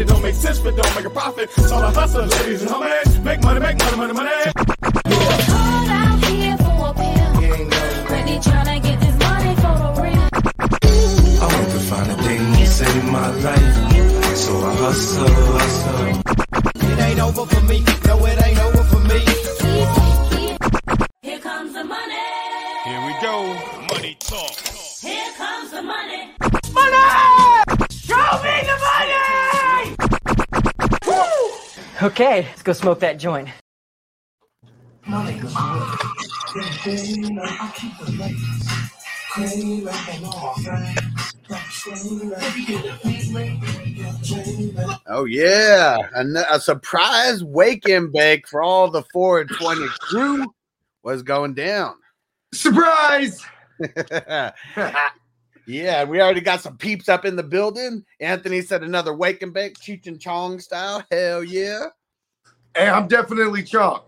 It don't make sense, but don't make a profit. So all a hustle, ladies and homies. Make money, make money, money, money. I want to find a thing to save my life. So I hustle, hustle. Okay, let's go smoke that joint. Oh yeah, a, a surprise wake and bake for all the 420 crew was going down. Surprise! yeah, we already got some peeps up in the building. Anthony said another wake and bake, Cheech and Chong style. Hell yeah. Hey, I'm definitely Chong.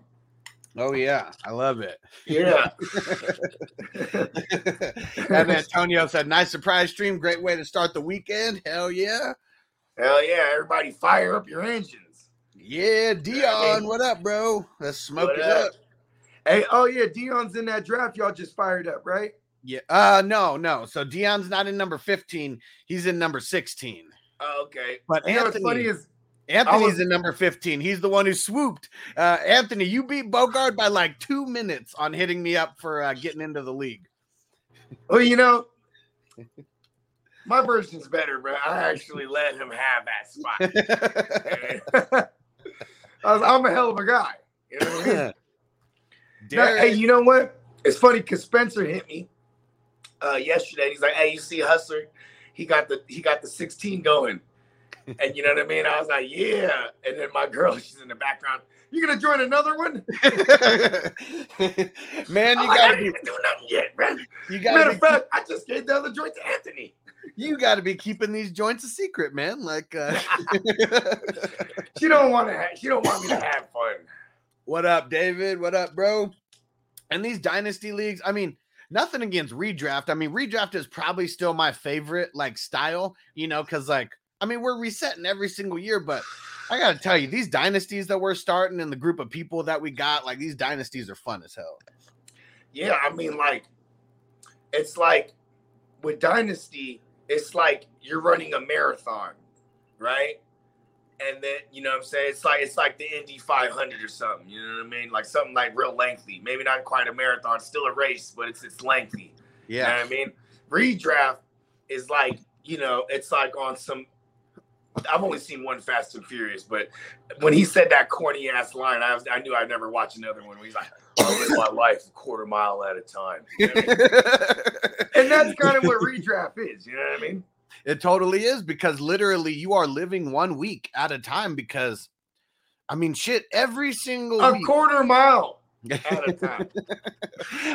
Oh yeah, I love it. Yeah. and Antonio said, "Nice surprise stream, great way to start the weekend." Hell yeah, Hell yeah, everybody fire up your engines. yeah, Dion, what up, bro? Let's smoke What it up? up. Hey, oh yeah, Dion's in that draft. Y'all just fired up, right? Yeah, uh, no, no. So Dion's not in number fifteen; he's in number sixteen. Oh, okay. But You know what's Anthony, funny is Anthony's was- in number 15. He's the one who swooped. Uh, Anthony, you beat Bogard by like two minutes on hitting me up for uh, getting into the league. well, you know, my version's better, bro. I actually let him have that spot. I I'm a hell of a guy. You know I mean? No, Derek- hey, you know what? It's funny because Spencer hit me uh, yesterday. He's like, "Hey, you see Hustler? He got the he got the 16 going." And you know what I mean? I was like, "Yeah." And then my girl, she's in the background. You gonna join another one? Man, I'm you like, I gotta didn't be do nothing yet, man. you gotta Matter of be, fact, I just gave the other joint to Anthony. you gotta be keeping these joints a secret, man. Like uh She don't want to. Ha- she don't want me to have fun. what up, David? What up, bro? And these dynasty leagues, I mean, nothing against redraft. I mean, redraft is probably still my favorite like style, you know, because like I mean, we're resetting every single year, but I gotta tell you, these dynasties that we're starting and the group of people that we got, like these dynasties are fun as hell. Yeah, I mean, like, it's like with Dynasty, it's like you're running a marathon, right? And then you know what I'm saying? It's like it's like the Indy 500 or something. You know what I mean? Like something like real lengthy. Maybe not quite a marathon, still a race, but it's it's lengthy. You know Yeah. what I mean? Redraft is like, you know, it's like on some I've only seen one Fast and Furious, but when he said that corny ass line, I was I knew I'd never watch another one. He's like, oh, "I live my life a quarter mile at a time," You know I mean? and that's kind of what redraft is. You know what I mean? It totally is because literally you are living one week at a time because I mean shit every single A week. quarter mile at a time.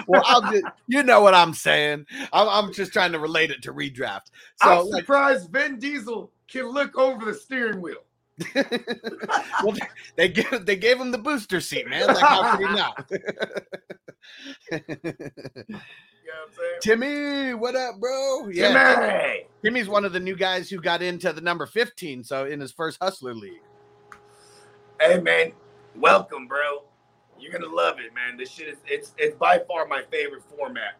well, I'll just, you know what I'm saying. I'm, I'm just trying to relate it to redraft. So I'm like, surprised Vin Diesel can look over the steering wheel. well, they gave they gave him the booster seat, man. Like how could he not? You know what I'm saying? Timmy, what up, bro? Timmy! Timmy's one of the new guys who got into the number 15, so in his first hustler league. Hey man, welcome, bro. You're gonna love it, man. This shit is it's it's by far my favorite format.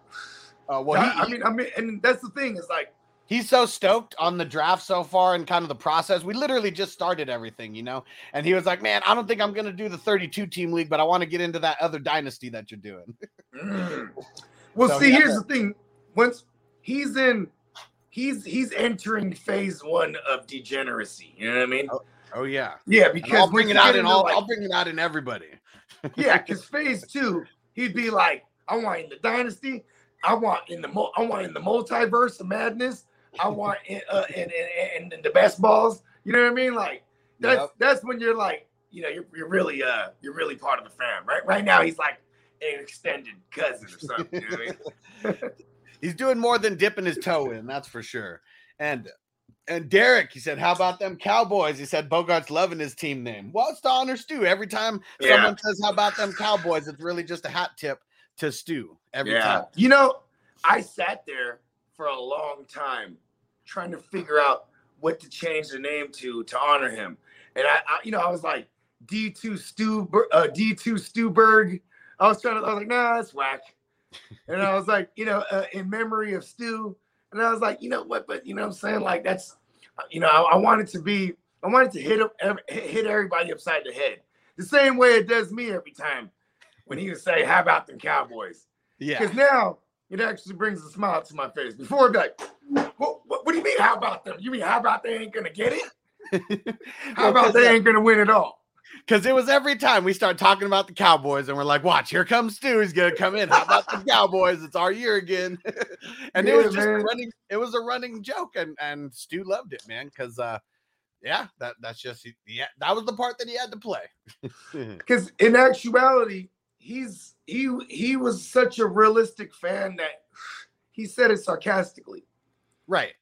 Uh, well, I, he- I mean, I mean, and that's the thing. is like He's so stoked on the draft so far and kind of the process. We literally just started everything, you know. And he was like, "Man, I don't think I'm going to do the 32 team league, but I want to get into that other dynasty that you're doing." Mm. Well, So see, he here's to- the thing. Once he's in, he's he's entering phase one of degeneracy. You know what I mean? Oh yeah, Yeah, And because I'll bring it out in all. like- I'll bring it out in everybody. yeah, because phase two, he'd be like, I want in the dynasty. I want in the mo- I want in the multiverse of madness. I want in, uh, in, in, in the best balls. You know what I mean? Like that's Yep. that's when you're like, you know, you're, you're really uh you're really part of the fam. Right right now he's like an extended cousin or something. You know I mean? He's doing more than dipping his toe in, that's for sure. And and Derek, he said, "How about them Cowboys?" He said, "Bogart's loving his team name." Well, it's to honor Stu. Every time Yeah. someone says, "How about them Cowboys?" It's really just a hat tip to Stu. Every time. You know, I sat there for a long time trying to figure out what to change the name to to honor him. And I, I you know, I was like D2 Stu uh, D2 Stuberg. I was trying to I was like, nah, that's whack. And I was like, you know, uh, in memory of Stu. And I was like, you know what, but you know what I'm saying? Like that's you know, I, I wanted to be I wanted to hit up hit everybody upside the head. The same way it does me every time when he would say, How about them Cowboys? Yeah. Because now it actually brings a smile to my face. Before it'd be like, what, what, what do you mean, how about them? You mean, how about they ain't gonna get it? How about they ain't gonna win it all? Because it was every time we start talking about the Cowboys, and we're like, "Watch, here comes Stu. He's gonna come in. How about the Cowboys? It's our year again." and it was just running. It was a running joke, and and Stu loved it, man. Because uh, yeah, that that's just yeah, that was the part that he had to play. Because in actuality, he's he he was such a realistic fan that he said it sarcastically. right.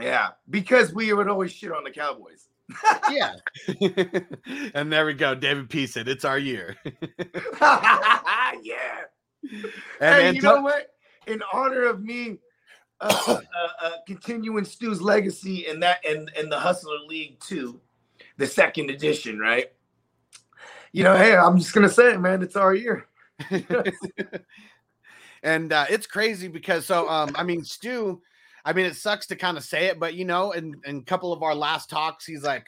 Yeah, because we would always shit on the Cowboys. Yeah. and there we go. David P said, "It's our year." yeah. And hey, you know what? In honor of me uh, uh, uh, continuing Stu's legacy in that and in, the Hustler League too, the second edition, right? You know, hey, I'm just gonna say it, man. It's our year. and uh, it's crazy because so um I mean Stu, I mean it sucks to kind of say it, but you know, in in a couple of our last talks, he's like,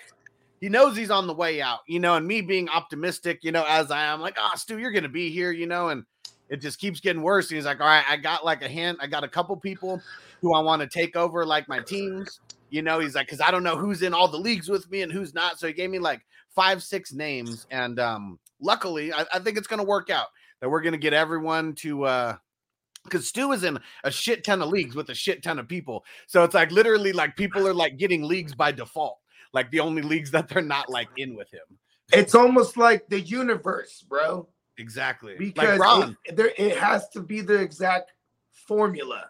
he knows he's on the way out, you know, and me being optimistic, you know, as I am, like, oh Stu, you're gonna be here, you know, and it just keeps getting worse. And he's like, all right, I got like a hand, I got a couple people who I want to take over like my teams. You know, he's like, because I don't know who's in all the leagues with me and who's not. So he gave me like five, six names. And um, luckily, I, I think it's gonna work out that we're gonna get everyone to uh because Stu is in a shit ton of leagues with a shit ton of people. So it's like literally like people are like getting leagues by default, like the only leagues that they're not like in with him. It's almost like the universe, bro. Exactly. Because like Ron. it, there, it has to be the exact formula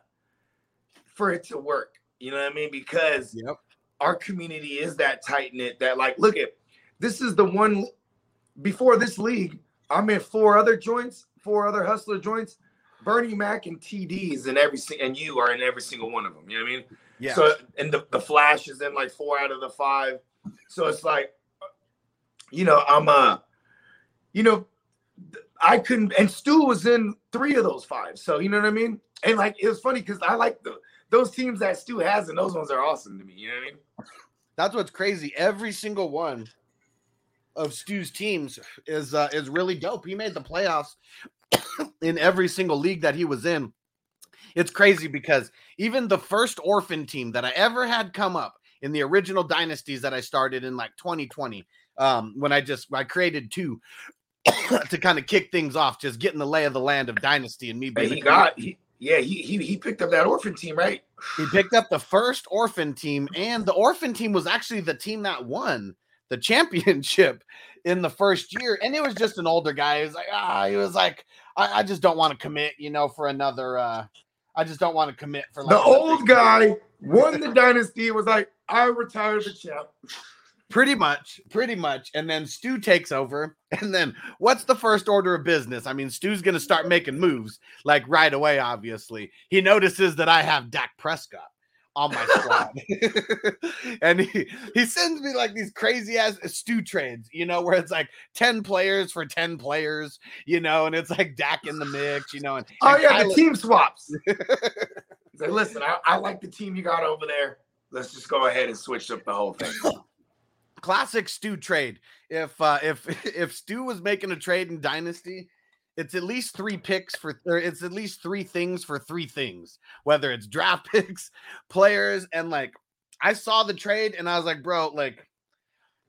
for it to work. You know what I mean? Because Yep. our community is that tight knit that like look at this is the one before this league i'm in four other joints four other hustler joints bernie mac and td's and every and you are in every single one of them you know what i mean Yeah. so and the, the flash is in like four out of the five so it's like you know i'm uh you know i couldn't and stu was in three of those five so you know what i mean and like it was funny because i like the those teams that stu has and those ones are awesome to me you know what i mean That's what's crazy. Every single one of Stu's teams is uh, is really dope. He made the playoffs in every single league that he was in. It's crazy because even the first orphan team that I ever had come up in the original dynasties that I started in like 2020, um, when I just I created two to kind of kick things off, just getting the lay of the land of dynasty and me being he got he, yeah he, he he picked up that orphan team right he picked up the first orphan team, and the orphan team was actually the team that won the championship in the first year. And it was just an older guy. He was like, ah, he was like, I, I just don't want to commit, you know, for another. uh I just don't want to commit for like the old guy won the dynasty was like i retired the champ Pretty much, pretty much. And then Stu takes over. And then what's the first order of business? I mean, Stu's going to start making moves like right away, obviously. He notices that I have Dak Prescott on my squad. and he, he sends me like these crazy ass Stu trades, you know, where it's like 10 players for 10 players, you know, and it's like Dak in the mix, you know. And, oh and yeah the team swaps he's like listen I, I like the team you got over there let's just go ahead and switch up the whole thing classic Stu trade. If uh if if Stu was making a trade in Dynasty, it's at least three picks for or it's at least three things for three things, whether it's draft picks, players, and like I saw the trade and I was like, bro, like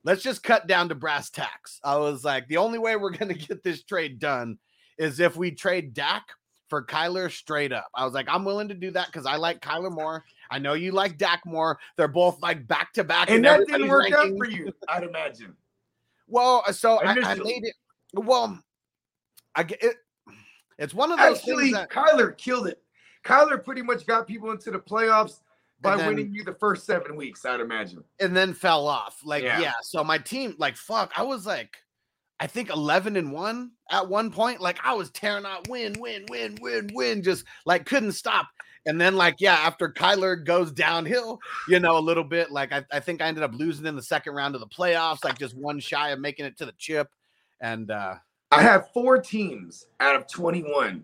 let's just cut down to brass tacks. I was like, the only way we're gonna get this trade done is if we trade Dak for Kyler straight up. I was like, I'm willing to do that because I like Kyler more. I know you like Dak more. They're both like back to back. And that didn't work out for you, I'd imagine. Well, uh, so I, I Initially. made it. Well, I get it. It's one of those Actually, things that Kyler killed it. Kyler pretty much got people into the playoffs by then- winning you the first seven weeks, I'd imagine. and then fell off. Like, yeah. Yeah. So my team, like, fuck, I was like, I think 11 and one at one point. Like, I was tearing out win, win, win, win, win, just like couldn't stop. And then, like, yeah, after Kyler goes downhill, you know, a little bit, like, I, I think I ended up losing in the second round of the playoffs, like, just one shy of making it to the chip. And, uh, I had four teams out of 21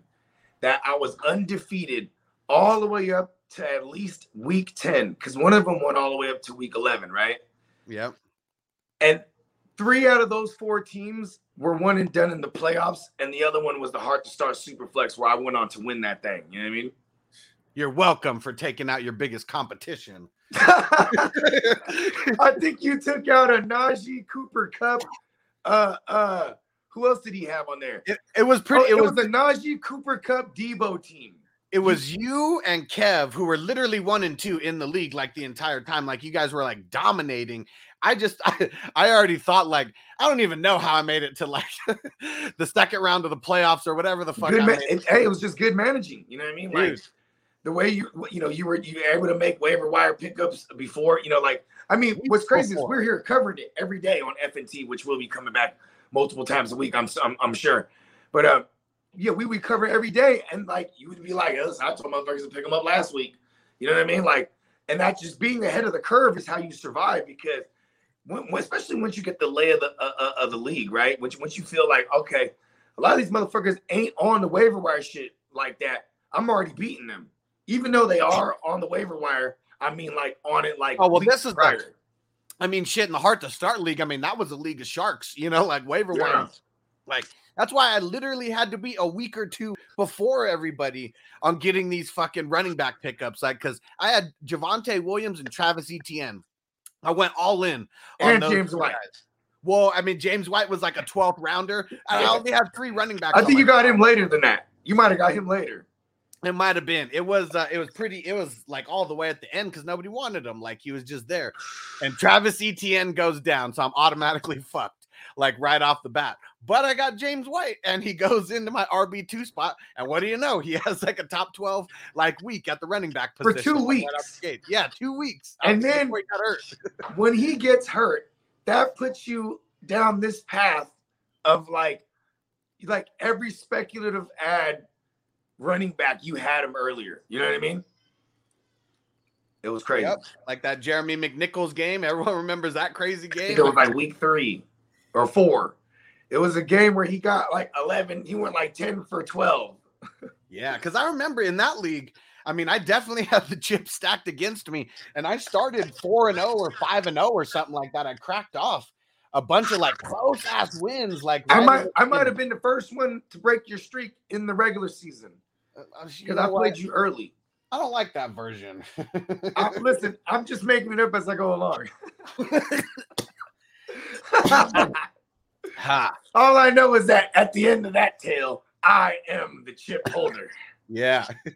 that I was undefeated all the way up to at least week 10, because one of them went all the way up to week 11, right? yep. And three out of those four teams were one and done in the playoffs, and the other one was the hard to start Superflex, where I went on to win that thing. You know what I mean? You're welcome for taking out your biggest competition. I think you took out a Najee Cooper Kupp. Uh, uh, who else did he have on there? It, it was Oh, pretty. it, it was was the Najee Cooper Kupp Deebo team. it was you and Kev who were literally one and two in the league like the entire time. Like you guys were like dominating. I just I, I already thought like I don't even know how I made it to like the second round of the playoffs or whatever the fuck. Good I ma- it, hey, it was just good managing. You know what I mean? Like the way you you know you were you were able to make waiver wire pickups before. You know, like I mean, what's crazy before. is we're here covering it every day on FNT, which will be coming back multiple times a week. I'm I'm, I'm sure, but uh, yeah, we would cover every day, and like you would be like, "Us, I told motherfuckers to pick them up last week." You know what I mean? Like, and that just being ahead of the curve is how you survive because. When, especially once you get the lay of the uh, uh, of the league, right? Once, once you feel like, okay, a lot of these motherfuckers ain't on the waiver wire shit like that. I'm already beating them, even though they are on the waiver wire. I mean, like on it, like Oh, well, this is prior. like- I mean, shit in the heart to start league. I mean, that was a league of sharks. You know, like waiver Yeah. wire. Like that's why I literally had to be a week or two before everybody on getting these fucking running back pickups. Like, because I had Javonte Williams and Travis Etienne. I went all in on and those James two White. guys. Well, I mean, James White was like a 12th rounder. I only had three running backs. I think you got him later than that. You might have got him later. It might have been. It was. Uh, it was pretty. It was like all the way at the end because nobody wanted him. Like he was just there. And Travis Etienne goes down, so I'm automatically fucked. Like right off the bat. But I got James White, and he goes into my RB two spot. And what do you know? He has like a top twelve like week at the running back For position. two like, weeks. gate. Yeah, two weeks. And then- he. When he gets hurt, that puts you down this path of like, like every speculative ad running back you had him earlier. You know what I mean? It was crazy. Yep. Like that Jeremy McNichols game. Everyone remembers that crazy I game. think it was like week three or four. It was a game where he got like 11. He went like 10 for 12. Yeah, because I remember in that league, I mean, I definitely had the chip stacked against me, and I started four and zero or five and zero or something like that. I cracked off a bunch of like close ass wins. Like I might I might have been the first one to break your streak in the regular season Uh, uh, you because know I what? played you early. I don't like that version. I, listen, I'm just making it up as I go along. ha. All I know is that at the end of that tale, I am the chip holder. Yeah.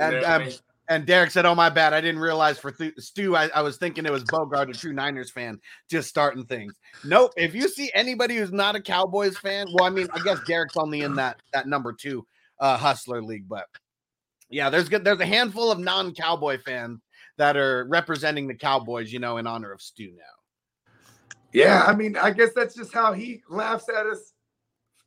and You know what I um, mean? and Derek said, "Oh my bad, I didn't realize for Th- Stu, I, I was thinking it was Bogart, a true Niners fan, just starting things. Nope. If you see anybody who's not a Cowboys fan, well, I mean, I guess Derek's only in that that number two uh, Hustler League, but yeah, there's good. There's a handful of non-Cowboy fans that are representing the Cowboys, you know, in honor of Stu now. Yeah, I mean, I guess that's just how he laughs at us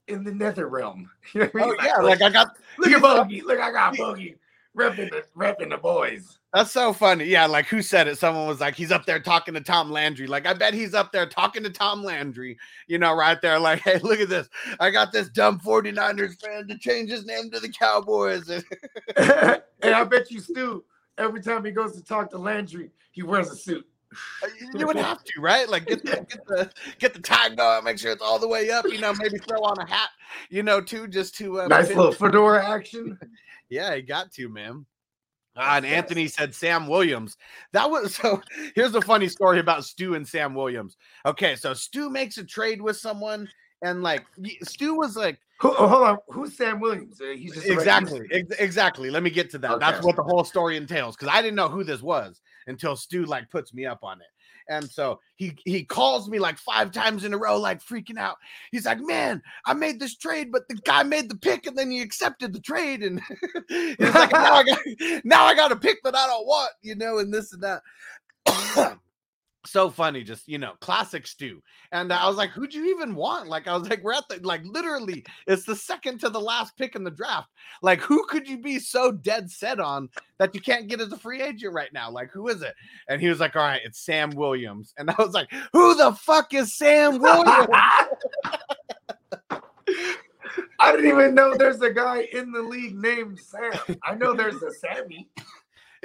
in the nether realm. You know I Oh mean? yeah, like I got look at Bogey. Look, I got Bogey repping the repping the boys. That's so funny. Yeah, like who said it? Someone was like, he's up there talking to Tom Landry. Like, I bet he's up there talking to Tom Landry, you know, right there. Like, hey, look at this. I got this dumb 49ers fan to change his name to the Cowboys. and I bet you Stu, every time he goes to talk to Landry, he wears a suit. you would have to, right? Like, get the get the get the tie going, make sure it's all the way up, you know, maybe throw on a hat, you know, too, just to uh, Nice fit- little fedora action. Yeah, he got to, man. Ah, and Anthony said Sam Williams. That was so. Here's a funny story about Stu and Sam Williams. Okay, so Stu makes a trade with someone, and like Stu was like, Who, oh, hold on. Who's Sam Williams? Uh, He's just a regular- Exactly. Ex- exactly. Let me get to that. That's what the whole story entails because I didn't know who this was until Stu like puts me up on it. And so he he calls me like five times in a row, like freaking out. He's like, "Man, I made this trade, but the guy made the pick, and then he accepted the trade, and he's like, now I got now I got a pick that I don't want, you know, and this and that." So funny, just you know, classic Stu. And I was like, "Who'd you even want?" Like, I was like, "We're at the like literally, it's the second to the last pick in the draft. Like, who could you be so dead set on that you can't get as a free agent right now? Like, who is it?" And he was like, "All right, it's Sam Williams." And I was like, "Who the fuck is Sam Williams?" I didn't even know there's a guy in the league named Sam. I know there's a Sammy.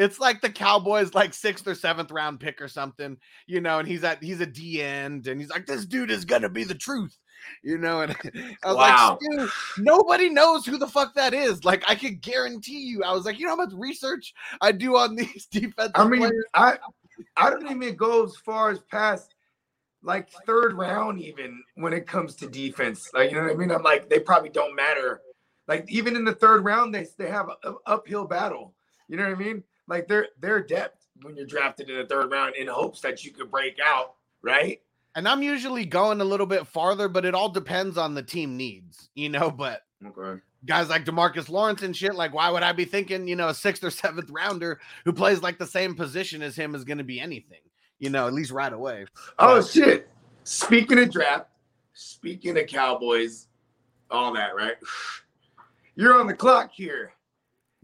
It's like the Cowboys, like sixth or seventh round pick or something, you know. And he's at he's a D end, and he's like, "This dude is gonna be the truth." You know, and I was Wow. like, "Stu, nobody knows who the fuck that is. Like, I could guarantee you. I was like, you know how much research I do on these defensive I mean, players? I I don't even go as far as past like third round, even when it comes to defense. Like, you know what I mean? I'm like, they probably don't matter. Like, even in the third round, they they have an uphill battle. You know what I mean? Like their their depth when you're drafted in the third round in hopes that you could break out, right? And I'm usually going a little bit farther, but it all depends on the team needs, you know. But Okay. guys like Demarcus Lawrence and shit, like, why would I be thinking, you know, a sixth or seventh rounder who plays like the same position as him is going to be anything, you know, at least right away. Oh shit. Speaking of draft, speaking of Cowboys, all that, right? You're on the clock here.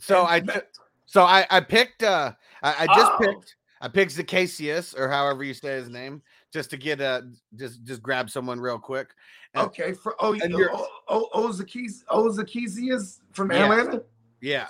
So I, And- t- so I, I picked, uh, I, I just Oh. picked, I picked Zaccheaus or however you say his name, just to get a, just, just grab someone real quick. And- Okay, for oh, and you you're- oh, oh, Ozakis, Ozakizius from Yeah. Atlanta. Yeah.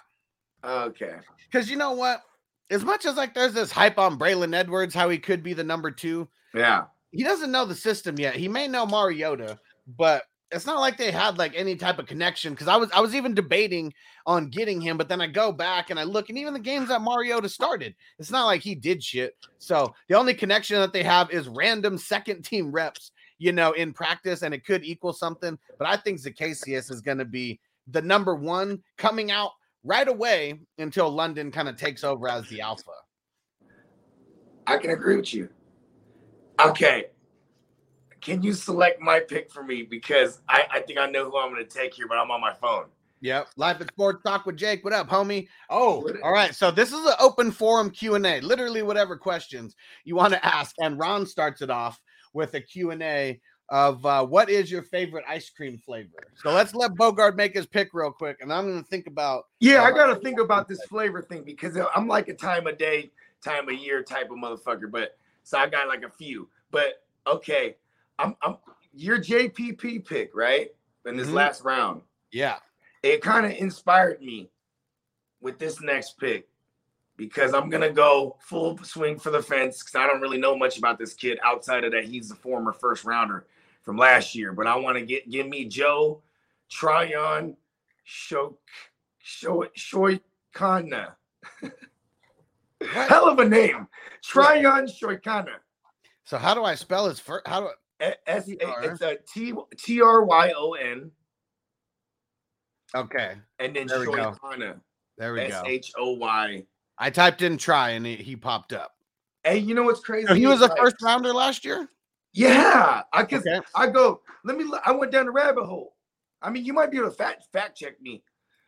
Okay, Cause you know what? As much as like there's this hype on Bryan Edwards, how he could be the number two, yeah, he doesn't know the system yet. He may know Mariota, but it's not like they had like any type of connection. Because I was I was even debating on getting him, but then I go back and I look, and even the games that Mariota started, it's not like he did shit. So the only connection that they have is random second team reps, you know, in practice, and it could equal something. But I think Zaccheaus is going to be the number one coming out right away until London kind of takes over as the alpha. I can agree with you. Okay, can you select my pick for me because I, I think I know who I'm going to take here, but I'm on my phone. Yep. Life at Sports Talk with Jake. What up, homie? Oh, all right. So this is an open forum Q&A. Literally whatever questions you want to ask. And Ron starts it off with a Q&A of uh, what is your favorite ice cream flavor? So let's let Bogard make his pick real quick. And I'm going to think about Yeah, I Uh, got to think about this flavor thing because I'm like a time of day, time of year type of motherfucker. But so I got like a few. But okay, I'm I'm your JPP pick right in this Mhm. last round. yeah. it kind of inspired me with this next pick because I'm gonna go full swing for the fence because I don't really know much about this kid outside of that he's the former first rounder from last year. But I want to get give me Joe Tryon Shok Shoy Shoykana. Hell of a name, Tryon Shoykana. So how do I spell his first? How do I? S it's a T T R Y O N Okay. and then There we go. Shoykana There we S go. H O Y. I typed in try and he, he popped up. Hey, you know what's crazy? So he was a like- first rounder last year? Yeah, I cause Okay. I go. Let me. I went down the rabbit hole. I mean, you might be able to fact fact check me.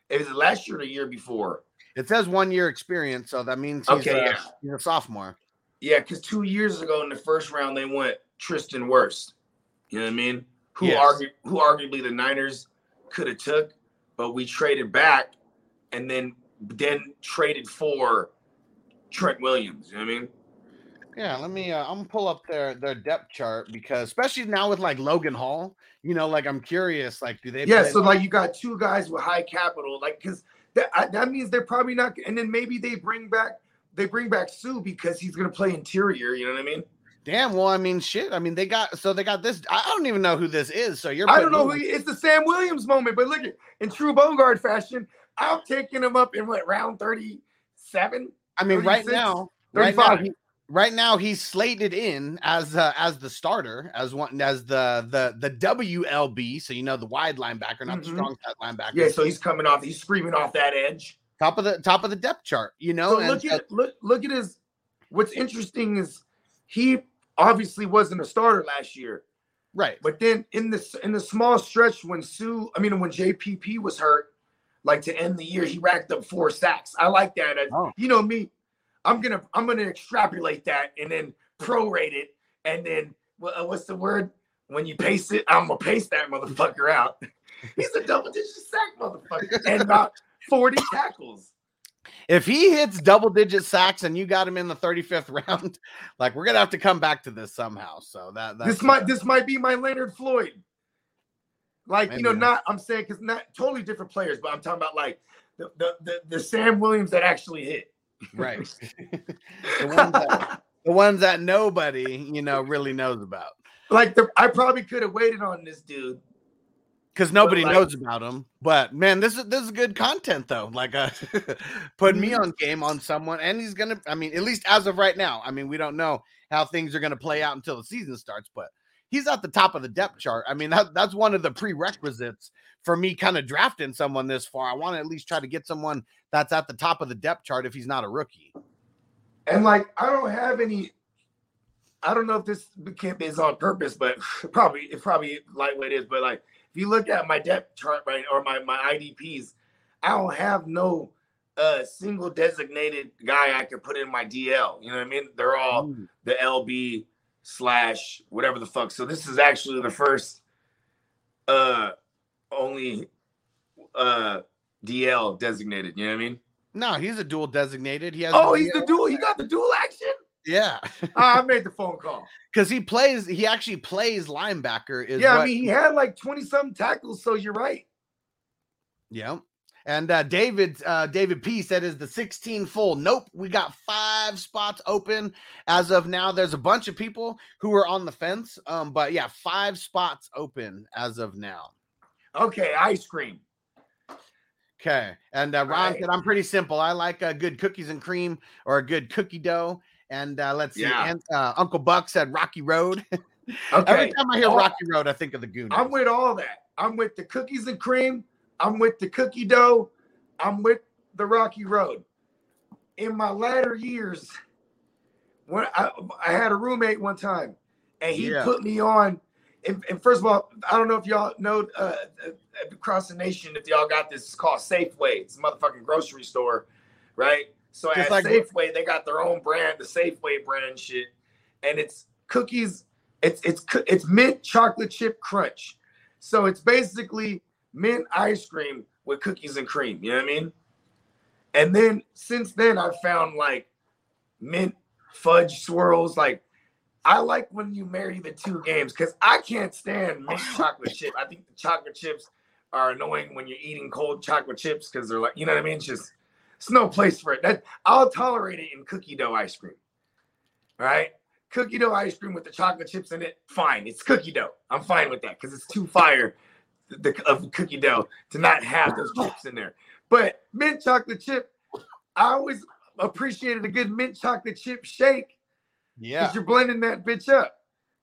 Is it last year or the year before? It says one year experience, so that means he's, Okay, uh, yeah. he's a sophomore. Yeah, because two years ago in the first round they went Tristan Wirfs. You know what I mean? Who Yes. argu- who arguably the Niners could have took, but we traded back, and then then traded for Trent Williams. You know what I mean? Yeah, let me. Uh, I'm gonna pull up their their depth chart because, especially now with like Logan Hall, you know, like I'm curious, like, do they? Yeah, so like you got two guys with high capital, like because that I- that means they're probably not. And then maybe they bring back they bring back Suh because he's gonna play interior. You know what I mean? Damn. Well, I mean, shit. I mean, they got so they got this. I don't even know who this is. So you're. I don't know who he, it's the Sam Williams moment, but look in true Bogard fashion, I'm taking him up in what round thirty seven. I mean, right 36, now, right now, 35. he, right now he's slated in as uh, as the starter, as one as the the the WLB, so you know the wide linebacker, not the Mhm. strong side linebacker. Yeah, so he's coming off. He's screaming off that edge. top of the top of the depth chart, you know. So and look so- at look look at his. What's interesting is he obviously wasn't a starter last year, right. but then in this in the small stretch when Suh, I mean when JPP was hurt, like to end the year, he racked up four sacks. I like that. As, Oh. You know me, I'm gonna I'm gonna extrapolate that and then prorate it, and then uh, what's the word when you paste it? I'm gonna paste that motherfucker out. He's a double digit sack motherfucker and about 40 tackles. If he hits double digit sacks and you got him in the 35th round, like we're gonna have to come back to this somehow. So that this might this might be my Leonard Floyd. Like you know, Maybe. not I'm saying because not totally different players, but I'm talking about like the the the, the Sam Williams that actually hit. right. the ones that the ones that nobody you know really knows about like the I probably could have waited on this dude. Because nobody like- knows about him. But man, this is this is good content though. Like uh, put me Mm-hmm. on game on someone, and he's gonna. I mean, at least as of right now. I mean, we don't know how things are gonna play out until the season starts, but. He's at the top of the depth chart. I mean, that, that's one of the prerequisites for me kind of drafting someone this far. I want to at least try to get someone that's at the top of the depth chart if he's not a rookie. And like I don't have any. I don't know if this camp is on purpose, but probably it probably lightweight is. But like you look at my depth chart right or my my IDPs, I don't have no uh single designated guy I could put in my DL. You know what I mean? They're all the LB slash whatever the fuck. So this is actually the first uh only uh DL designated. You know what I mean? No, he's a dual designated. He has. Oh, he's the dual. He got the dual action. Yeah, Ah, I made the phone call. because he plays. He actually plays linebacker. Is Yeah, I mean he had like twenty something tackles. So you're right. Yeah. And uh, David uh, David P said is the 16 full. Nope, we got five spots open as of now. There's a bunch of people who are on the fence, um, but yeah, five spots open as of now. Okay, ice cream. Okay, and uh, Ron Right. said I'm pretty simple. I like uh, good cookies and cream or a good cookie dough. And uh, let's see, Yeah. and, uh, Uncle Buck said Rocky Road. Okay, Every time I hear Oh, Rocky Road, I think of the Goonies. I'm with all that. I'm with the cookies and cream. I'm with the cookie dough. I'm with the Rocky Road. In my latter years, when I, I had a roommate one time, and he Yeah. put me on. And, and first of all, I don't know if y'all know uh, uh, across the nation if y'all got this. It's called Safeway. It's a motherfucking grocery store, right? So Just at like- Safeway, they got their own brand, the Safeway brand shit, and it's cookies. It's it's it's mint chocolate chip crunch. So it's basically mint ice cream with cookies and cream. You know what I mean? And then since then, I've found like mint fudge swirls. Like I like when you marry the two games because I can't stand mint chocolate chip. I think the chocolate chips are annoying when you're eating cold chocolate chips because they're like, you know what I mean? It's just it's no place for it. That I'll tolerate it in cookie dough ice cream. All right. Cookie dough ice cream with the chocolate chips in it, fine. It's cookie dough. I'm fine with that because it's too fire the, of cookie dough to not have those chips in there. But mint chocolate chip, I always appreciated a good mint chocolate chip shake yeah. because you're blending that bitch up.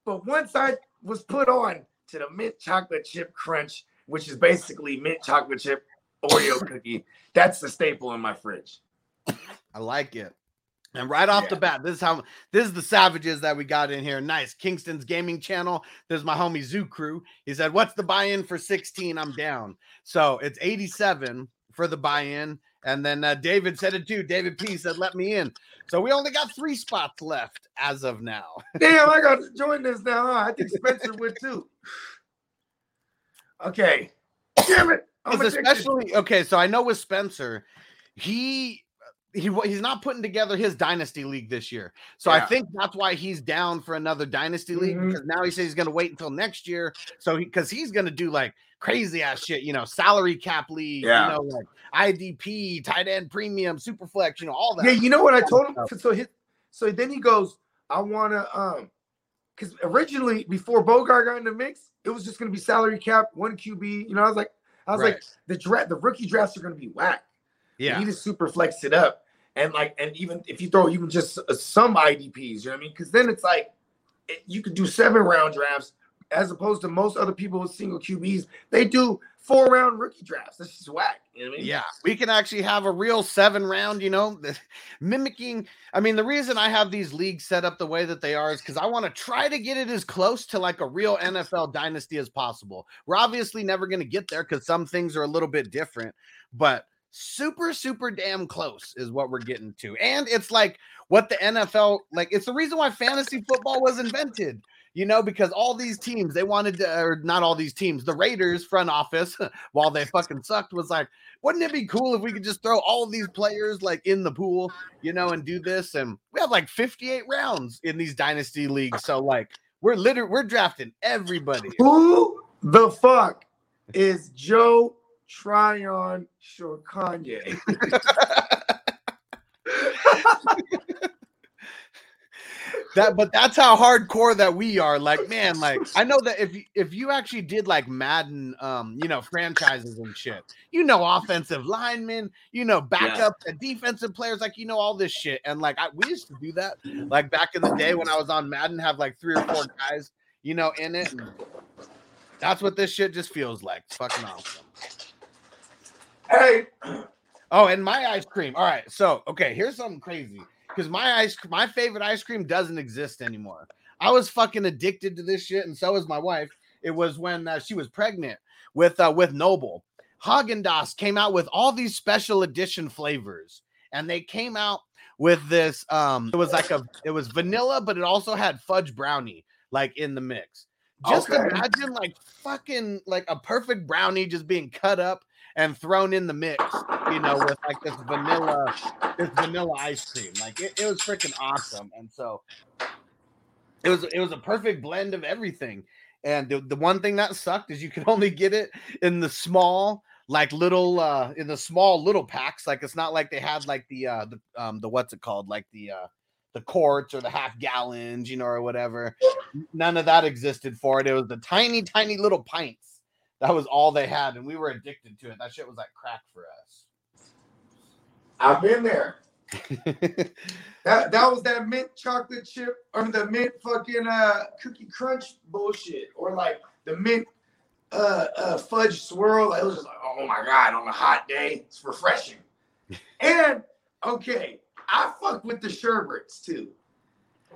But once I was put on to the mint chocolate chip crunch, which is basically mint chocolate chip Oreo cookie, that's the staple in my fridge. I like it. And right off the bat, this is how this is the savages that we got in here. Nice. Kingston's gaming channel. There's my homie Zoo Crew. He said, What's the buy-in for 16? I'm down. So it's 87 for the buy-in. And then uh, David said it too. David P said, Let me in. So we only got three spots left as of now. Damn, I got to join this now. huh? I think Spencer would too. Okay. Damn it. Because especially okay, so I know with Spencer, he he he's not putting together his dynasty league this year. So I think that's why he's down for another dynasty league Mhm. because now he says he's going to wait until next year. So he because he's going to do like crazy ass shit, you know, salary cap league, Yeah. you know, like IDP, tight end premium, super flex, you know, all that. Yeah, you know what I told him? So his, so then he goes, I want to um because originally before Bogart got in the mix, it was just gonna be salary cap, one QB. You know, I was like, I was like, the draft, the rookie drafts are gonna be whack. yeah. He just super flexed it up. and like, and even if you throw even just uh, some IDPs, you know what I mean? Because then it's like it, you could do seven round drafts as opposed to most other people with single QBs. They do four round rookie drafts. That's just whack. You know what I mean? Yeah, we can actually have a real seven round, you know, mimicking. I mean, the reason I have these leagues set up the way that they are is because I want to try to get it as close to like a real NFL dynasty as possible. We're obviously never going to get there because some things are a little bit different, but super, super damn close is what we're getting to. And it's like what the NFL, like, it's the reason why fantasy football was invented you know, because all these teams they wanted to, or not all these teams, the Raiders front office, while they fucking sucked, was like, wouldn't it be cool if we could just throw all of these players like in the pool, you know, and do this? And we have like 58 rounds in these dynasty leagues. So, like, we're literally we're drafting everybody. Who the fuck is Joe Tryon Short Kanye? that but that's how hardcore that we are like man like i know that if you if you actually did like madden um you know franchises and shit you know offensive linemen you know backup yeah. and defensive players like you know all this shit and like I, we used to do that like back in the day when i was on madden have like three or four guys you know in it that's what this shit just feels like it's fucking awesome. Hey. Oh and my ice cream all right so okay here's something crazy because my ice my favorite ice cream doesn't exist anymore. I was fucking addicted to this shit, and so was my wife. It was when uh, she was pregnant with uh, with Noble. Haagen Dazs came out with all these special edition flavors, and they came out with this. Um, it was like a it was vanilla, but it also had fudge brownie like in the mix. Just okay. imagine like fucking like a perfect brownie just being cut up and thrown in the mix, you know, with like this vanilla, this vanilla ice cream. Like it, it was freaking awesome. And so it was it was a perfect blend of everything. And the, the one thing that sucked is you could only get it in the small, like little uh in the small little packs. Like it's not like they had like the uh the um the what's it called? Like the uh the quarts or the half gallons, you know, or whatever. None of that existed for it. It was the tiny, tiny little pints that was all they had, and we were addicted to it. That shit was like crack for us. I've been there. that that was that mint chocolate chip or the mint fucking uh cookie crunch bullshit, or like the mint uh, uh fudge swirl. It was just like, oh my god, on a hot day, it's refreshing. and okay, I fuck with the sherbets too.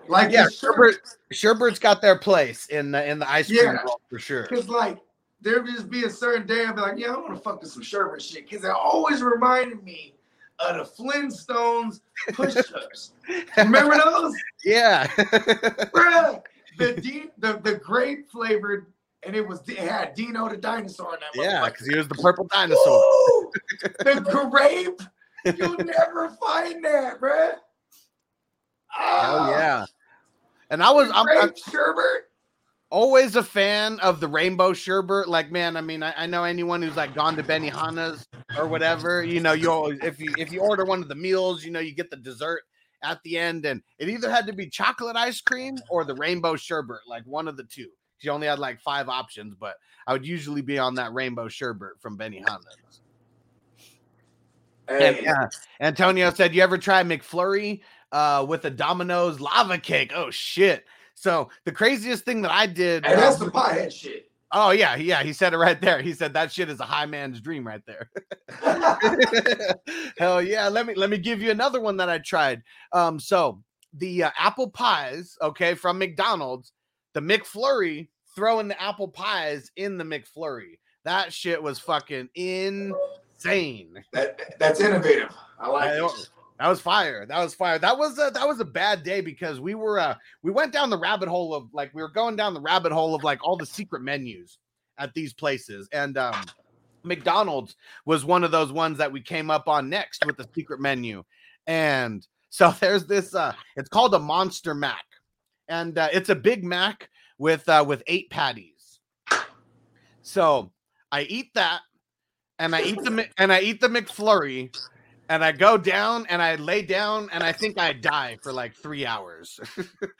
Like yeah, sherbet, sherbet's got their place in the in the ice cream yeah, for sure. Because like there would just be a certain day I'd be like, yeah, I want to fuck with some sherbet shit because it always reminded me of the Flintstones push-ups. Remember those? Yeah. Bruh, the, de- the the grape flavored, and it was it had Dino the dinosaur in that. Yeah, because he was the purple dinosaur. the grape, you'll never find that, bruh. Oh, yeah. And I was I'm, I'm sherbet always a fan of the rainbow sherbet. Like, man, I mean, I, I, know anyone who's like gone to Benihana's or whatever, you know, you always if you if you order one of the meals, you know, you get the dessert at the end, and it either had to be chocolate ice cream or the rainbow sherbet, like one of the two. You only had like five options, but I would usually be on that rainbow sherbet from Benihana's. Hey. And, uh, Antonio said, "You ever try McFlurry uh, with a Domino's lava cake? Oh shit!" So the craziest thing that I did. And that's the piehead shit. Oh yeah, yeah. He said it right there. He said that shit is a high man's dream right there. Hell yeah. Let me let me give you another one that I tried. Um, so the uh, apple pies, okay, from McDonald's, the McFlurry throwing the apple pies in the McFlurry. That shit was fucking insane. That that's innovative. I like it. That was fire. That was fire. That was a, that was a bad day because we were uh we went down the rabbit hole of like we were going down the rabbit hole of like all the secret menus at these places and um McDonald's was one of those ones that we came up on next with the secret menu. And so there's this uh it's called a Monster Mac. And uh, it's a Big Mac with uh with eight patties. So I eat that and I eat the and I eat the McFlurry and I go down and I lay down and I think I die for like three hours.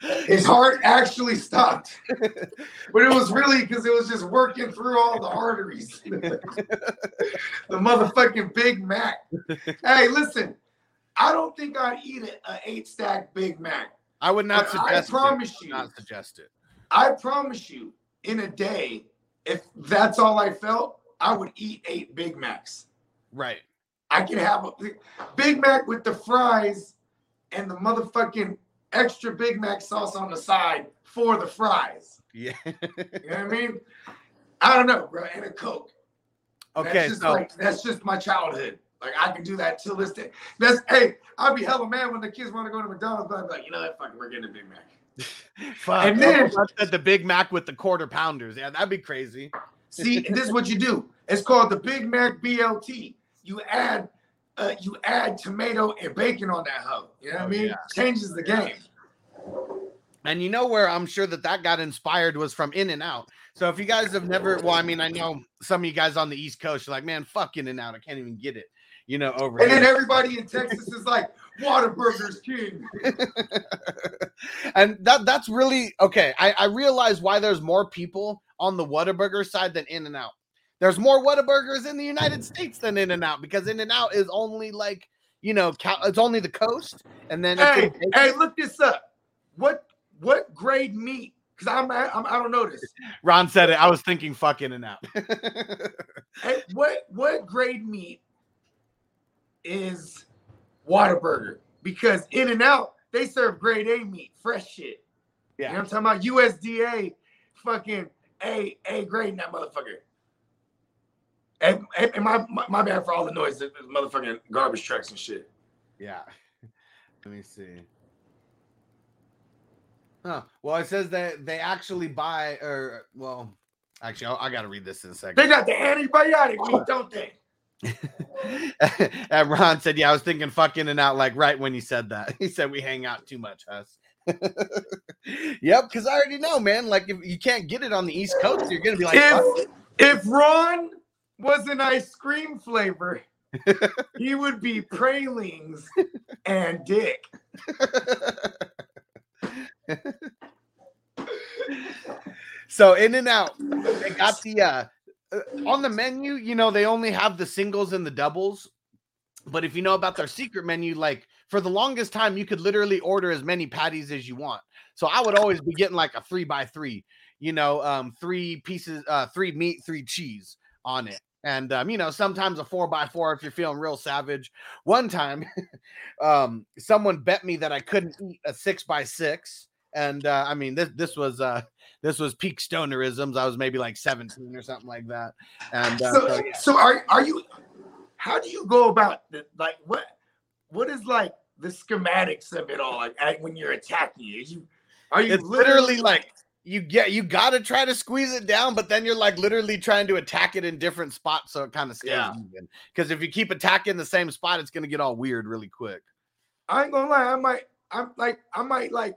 His heart actually stopped, but it was really because it was just working through all the arteries. the motherfucking Big Mac. Hey, listen, I don't think I'd eat a, a eight stack Big Mac. I would not But I promise it. you. Not suggest it. I promise you, in a day, if that's all I felt, I would eat eight Big Macs. Right. I can have a Big Mac with the fries and the motherfucking extra Big Mac sauce on the side for the fries. Yeah. You know what I mean? I don't know, bro. And a Coke. okay. that's just So like that's just my childhood. Like I can do that till this day. That's hey, I'll be hella mad when the kids want to go to McDonald's, but I'm like, you know what? Fucking, we're getting a Big Mac. fuck. and then- the Big Mac with the quarter pounders. Yeah, that'd be crazy. See, and this is what you do. It's called the Big Mac BLT. You add, uh, you add tomato and bacon on that hoe. You know what Oh, I mean? yeah. Changes the game. And you know where I'm sure that that got inspired was from In and Out. So if you guys have never, well, I mean, I know some of you guys on the East Coast are like, man, fuck In and Out. I can't even get it. You know, over And then everybody in Texas is like, Whataburger's king. and that that's really okay. I, I realize why there's more people on the Whataburger side than In and Out. There's more Whataburgers in the United States than In and Out because In and Out is only like you know it's only the coast, and then it's Hey, in- hey, look this up. What what grade meat? Because I'm, I'm I don't know this. Ron said it. I was thinking fuck In and Out. Hey, what what grade meat is Whataburger? Because In and Out they serve grade A meat, fresh shit. You know yeah, what I'm talking about? USDA, fucking A A grade in that motherfucker. And, and my, my my bad for all the noise, the motherfucking garbage trucks and shit. yeah. Let me see. Huh. Well, it says that they actually buy, or well, actually, I, I got to read this in a second. They got the antibiotic meat, don't they? and Ron said, "Yeah, I was thinking fucking and out like right when he said that. He said we hang out too much, Huss." yep, because I already know, man. Like if you can't get it on the East Coast, you're gonna be like, if if Ron was an ice cream flavor, he would be pralines and dick. so in and out, they got the uh, uh, on the menu. You know, they only have the singles and the doubles. But if you know about their secret menu, like for the longest time, you could literally order as many patties as you want. So I would always be getting like a three by three, you know, um, three pieces, uh, three meat, three cheese on it. And um, you know, sometimes a four by four if you're feeling real savage. One time, um, someone bet me that I couldn't eat a six by six. And uh, I mean, this this was uh this was peak stonerisms. I was maybe like 17 or something like that. And uh, So, so, yeah. so are are you? How do you go about the, like what? What is like the schematics of it all? Like when you're attacking it, you are you it's literally like you get you got to try to squeeze it down, but then you're like literally trying to attack it in different spots, so it kind of stays Yeah. even. Because if you keep attacking the same spot, it's gonna get all weird really quick. I ain't gonna lie, I might I'm like I might like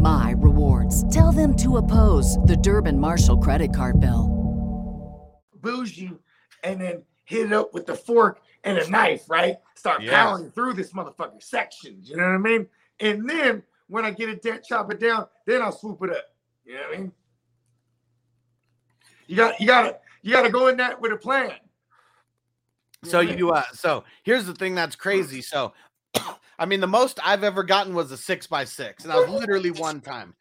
my rewards. Tell them to oppose the Durbin Marshall credit card bill. bougie and then hit it up with the fork and a knife, right? Start Yeah. pounding through this motherfucker sections. You know what I mean? And then when I get it down, chop it down, then I'll swoop it up. You know what I mean? You got you gotta you gotta go in that with a plan. So you uh so here's the thing that's crazy. So I mean the most I've ever gotten was a six by six, and that was literally one time.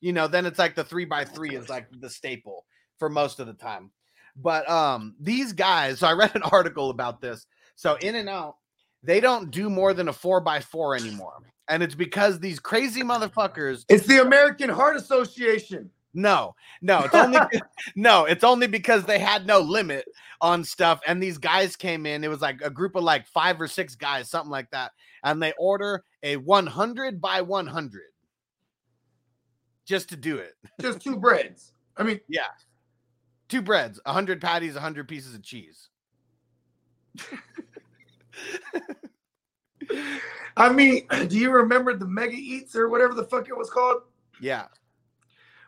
You know, then it's like the three by three is like the staple for most of the time. But um these guys, so I read an article about this. So in and out, they don't do more than a four by four anymore. And it's because these crazy motherfuckers It's the American Heart Association. no, no, it's only no, it's only because they had no limit on stuff. And these guys came in. It was like a group of like five or six guys, something like that. And they order a 100 by 100 just to do it. Just two breads. I mean, Yeah. Two breads, 100 patties, 100 pieces of cheese. I mean, do you remember the Mega Eats or whatever the fuck it was called? Yeah.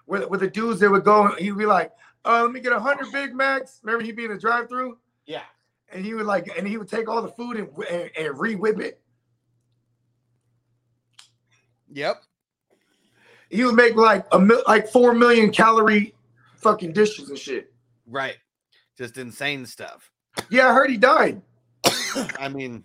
With with the dudes that would go, he'd be like, uh, let me get a hundred Big Macs. Remember he'd be in the drive-through? Yeah. And he would like, and he would take all the food and and, and re-whip it. Yep. He would make like a mil- like four million calorie fucking dishes and shit. Right. Just insane stuff. Yeah, I heard he died. I mean,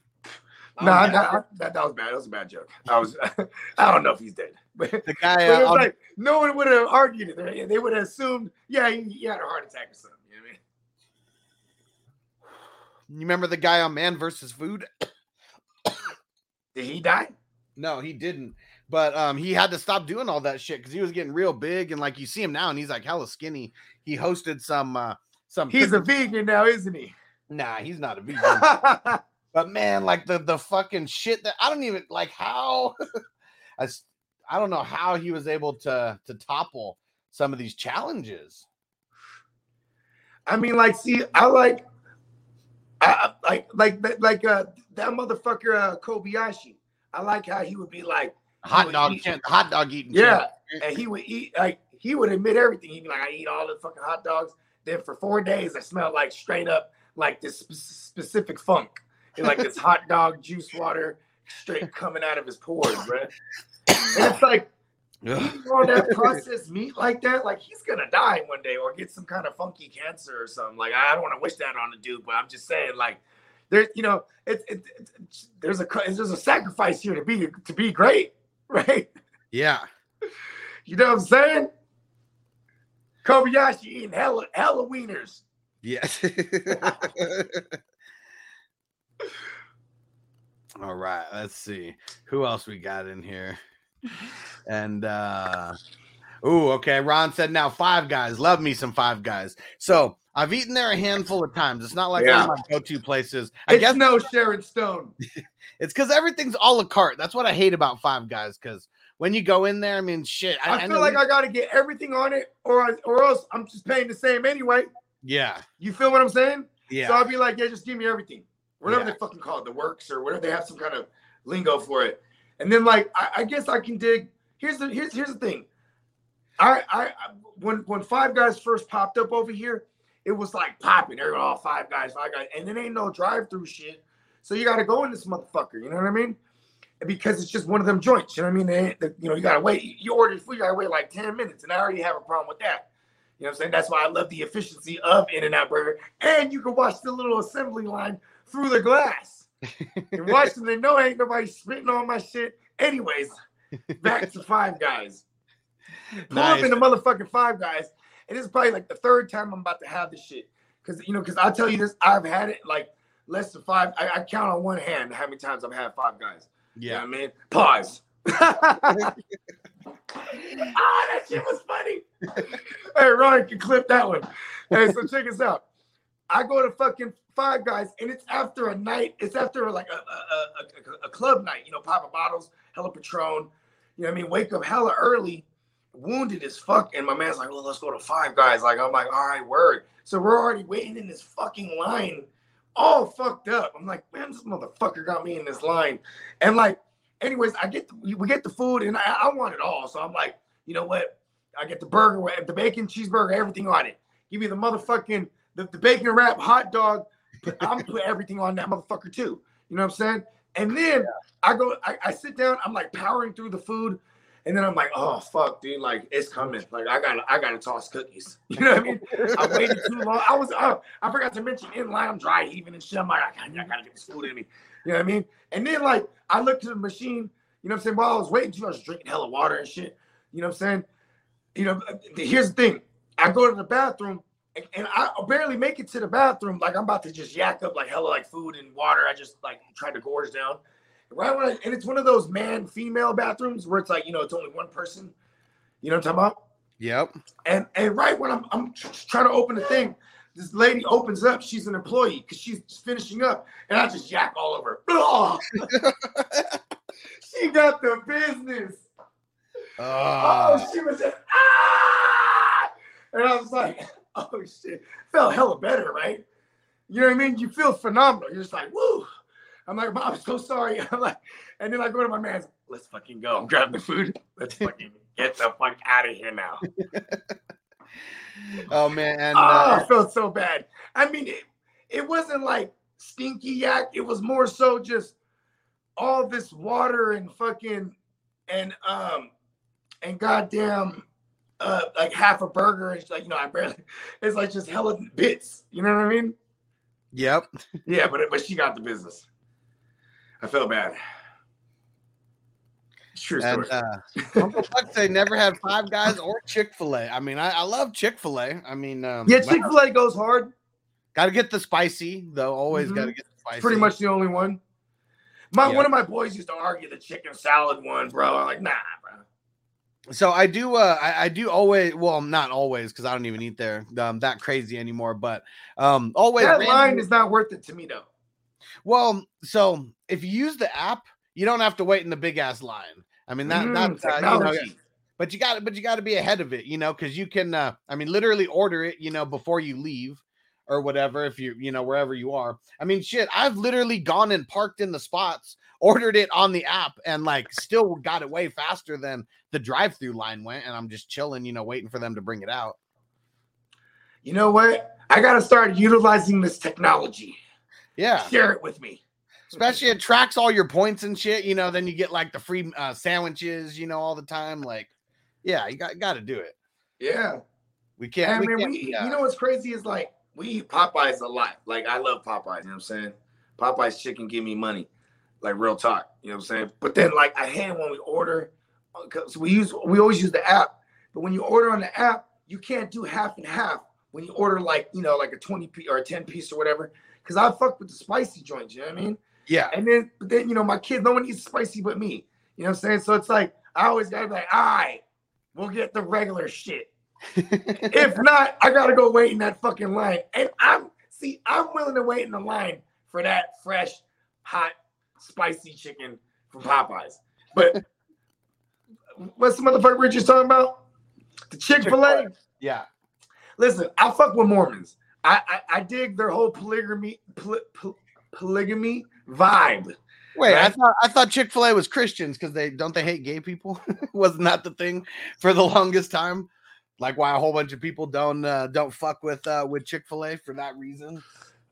No, I'm nah, that, that was bad. That was a bad joke. I was, I don't know if he's dead. But, the guy. Uh, it's on- like no one would have argued it. They, they would have assumed, yeah, he, he had a heart attack or something. You know what I mean? you remember the guy on Man versus Food? Did he die? No, he didn't. But um, he had to stop doing all that shit because he was getting real big, and like you see him now, and he's like hella skinny. He hosted some uh some. He's a vegan now, isn't he? nah, he's not a vegan. but man, like the the fucking shit that I don't even like how. I I don't know how he was able to to topple some of these challenges. I mean, like, see, I like, I like, like, like, uh, that motherfucker, uh, Kobayashi. I like how he would be like, Hot dog, eat- chan- hot dog eating. Yeah, challenge. and he would eat like he would admit everything. He'd be like, I eat all the fucking hot dogs. Then for four days, I smelled like straight up like this sp- specific funk, and like this hot dog juice water straight coming out of his pores, bro. And it's like eating all that processed meat like that, like he's gonna die one day or get some kind of funky cancer or something. Like I don't want to wish that on the dude, but I'm just saying, like there's, you know, it's it, it, there's a there's a sacrifice here to be to be great, right? Yeah. You know what I'm saying? Kobayashi eating hella hella wieners. Yes. All right, let's see who else we got in here. And uh oh, okay. Ron said now five guys. Love me some five guys. So I've eaten there a handful of times. It's not like Yeah. one of my go-to places. I It's guess no Sharon Stone. it's because everything's all a la carte. That's what I hate about five guys. Because when you go in there, I mean, shit. I, I feel know like we- I got to get everything on it, or I, or else I'm just paying the same anyway. yeah, You feel what I'm saying? yeah. So I'll be like, yeah, just give me everything, whatever Yeah. they fucking call it, the works or whatever they have some kind of lingo for it. And then like, I, I guess I can dig. Here's the here's here's the thing. I, I I when when Five Guys first popped up over here, it was like popping. Everyone, all Five Guys, Five Guys, and it ain't no drive-through shit. So you got to go in this motherfucker. You know what I mean? Because it's just one of them joints. You know what I mean? They ain't- the- you know, you gotta wait. You order food, you gotta wait like ten minutes, and I already have a problem with that. You know what I'm saying? That's why I love the efficiency of In-N-Out Burger. And you can watch the little assembly line through the glass. and watch them, they know ain't nobody spitting on my shit. Anyways, back to Five Guys. Pull Nice. up in the motherfucking Five Guys. And is probably like the third time I'm about to have this shit. Cause you know, cause I'll tell you this, I've had it like less than five. I, I count on one hand how many times I've had Five Guys. You know yeah. what I mean? Pause. ah, that shit was funny. hey, Ryan can clip that one. Hey, so check us out. I go to fucking Five Guys, and it's after a night. It's after like a, a, a, a, a club night. You know, Pop popping bottles, hella Patron. You know what I mean? Wake up hella early, wounded as fuck. And my man's like, well, let's go to Five Guys. Like, I'm like, all right, word. So we're already waiting in this fucking line, all fucked up. I'm like, man, this motherfucker got me in this line. And like, anyways, I get the, we get the food, and I, I want it all. So I'm like, you know what? I get the burger, with the bacon, cheeseburger, everything on it. Give me the motherfucking the, the bacon wrap hot dog. I'm gonna put everything on that motherfucker too. You know what I'm saying? And then I go, I, I sit down, I'm like powering through the food, and then I'm like, oh fuck, dude, like it's coming. Like I gotta, I gotta toss cookies. You know what I mean? I waited too long. I was, uh, I forgot to mention in line, I'm dry heaving and shit. I'm like, I gotta, I gotta get this food in me. You know what I mean? And then like I looked to the machine. You know what I'm saying? While I was waiting, too, I was drinking hella water and shit. You know what I'm saying? You know, here's the thing. I go to the bathroom and, and I barely make it to the bathroom. Like I'm about to just yak up like hella like food and water. I just like tried to gorge down. Right when I, and it's one of those man female bathrooms where it's like you know it's only one person. You know what I'm talking about? Yep. And and right when I'm I'm tr- trying to open the thing, this lady opens up. She's an employee because she's finishing up, and I just yak all over. she got the business. Ah. Oh, she was just ah, and I was like, oh shit, felt hella better, right? You know what I mean? You feel phenomenal. You're just like, woo. I'm like, Mom, I'm so sorry. I'm like, and then I go to my man's, let's fucking go. I'm grabbing the food. Let's fucking Get the fuck out of here now. Oh man, and oh, uh, I felt so bad. I mean, it, it wasn't like stinky yak. It was more so just all this water and fucking and um and goddamn uh like half a burger. It's like you know I barely. It's like just hella bits. You know what I mean? yep. Yeah, but but she got the business. I felt bad. It's true story. And uh, Uncle Buck say never had Five Guys or Chick Fil A. I mean, I, I love Chick Fil A. I mean, um, yeah, Chick Fil A goes hard. got to get the spicy though. Always Mhm. got to get the spicy. Pretty much the only one. My Yeah. one of my boys used to argue the chicken salad one, bro. I'm like, nah, bro. So I do. Uh, I, I do always. Well, not always because I don't even eat there um, that crazy anymore. But um, always. That randomly- line is not worth it to me though. Well, so if you use the app, you don't have to wait in the big ass line. I mean that Mm, that's uh, you know, but you got to but you got to be ahead of it, you know, because you can. Uh, I mean, literally order it, you know, before you leave or whatever. If you you know wherever you are. I mean, shit, I've literally gone and parked in the spots, ordered it on the app, and like still got it way faster than the drive-through line went, and I'm just chilling, you know, waiting for them to bring it out. You know what? I gotta start utilizing this technology. Yeah. Share it with me. especially it tracks all your points and shit you know then you get like the free uh, sandwiches you know all the time like yeah you got got to do it Yeah. we can't, we man, can't we, you know what's crazy is like we eat Popeyes a lot. Like I love Popeyes, you know what I'm saying? Popeyes chicken give me money. Like real talk, you know what I'm saying? But then like I hate when we order because we use we always use the app, but when you order on the app, you can't do half and half when you order like you know like a 20 piece or a 10 piece or whatever. Cause I fuck with the spicy joints, you know what I mean? yeah And then, but then you know, my kids, no one eats spicy but me. You know what I'm saying? So it's like I always gotta be like, all right, we'll get the regular shit. if not, I gotta go wait in that fucking line. And I'm see, I'm willing to wait in the line for that fresh, hot, spicy chicken from Popeyes. But what's the motherfucker we're talking about? The Chick-fil-A. yeah Listen, I fuck with Mormons. I I, I dig their whole polygamy poly, poly- polygamy vibe. wait i thought i thought chick-fil-a was christians because they don't they hate gay people wasn't that the thing for the longest time like why a whole bunch of people don't uh don't fuck with uh with chick-fil-a for that reason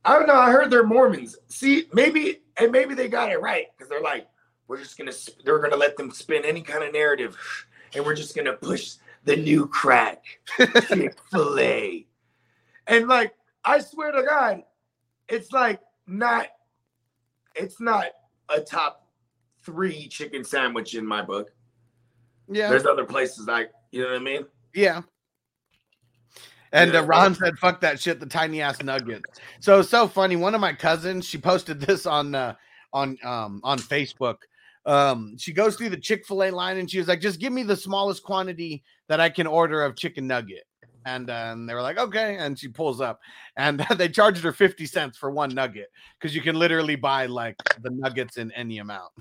I don't know. I heard they're Mormons. See, maybe and maybe they got it right because they're like, we're just gonna sp- they're gonna let them spin any kind of narrative, and we're just gonna push the new crack Chick Fil A, and like I swear to God, it's like not, it's not a top three chicken sandwich in my book. yeah There's other places like you know what I mean. Yeah. And Yeah. uh, Ron said, "Fuck that shit." The tiny ass nugget. So it's so funny. One of my cousins, she posted this on uh, on um on Facebook. Um, she goes through the Chick Fil A line and she was like, "Just give me the smallest quantity that I can order of chicken nugget." And, and they were like, "Okay." And she pulls up, and they charged her fifty cents for one nugget because you can literally buy like the nuggets in any amount.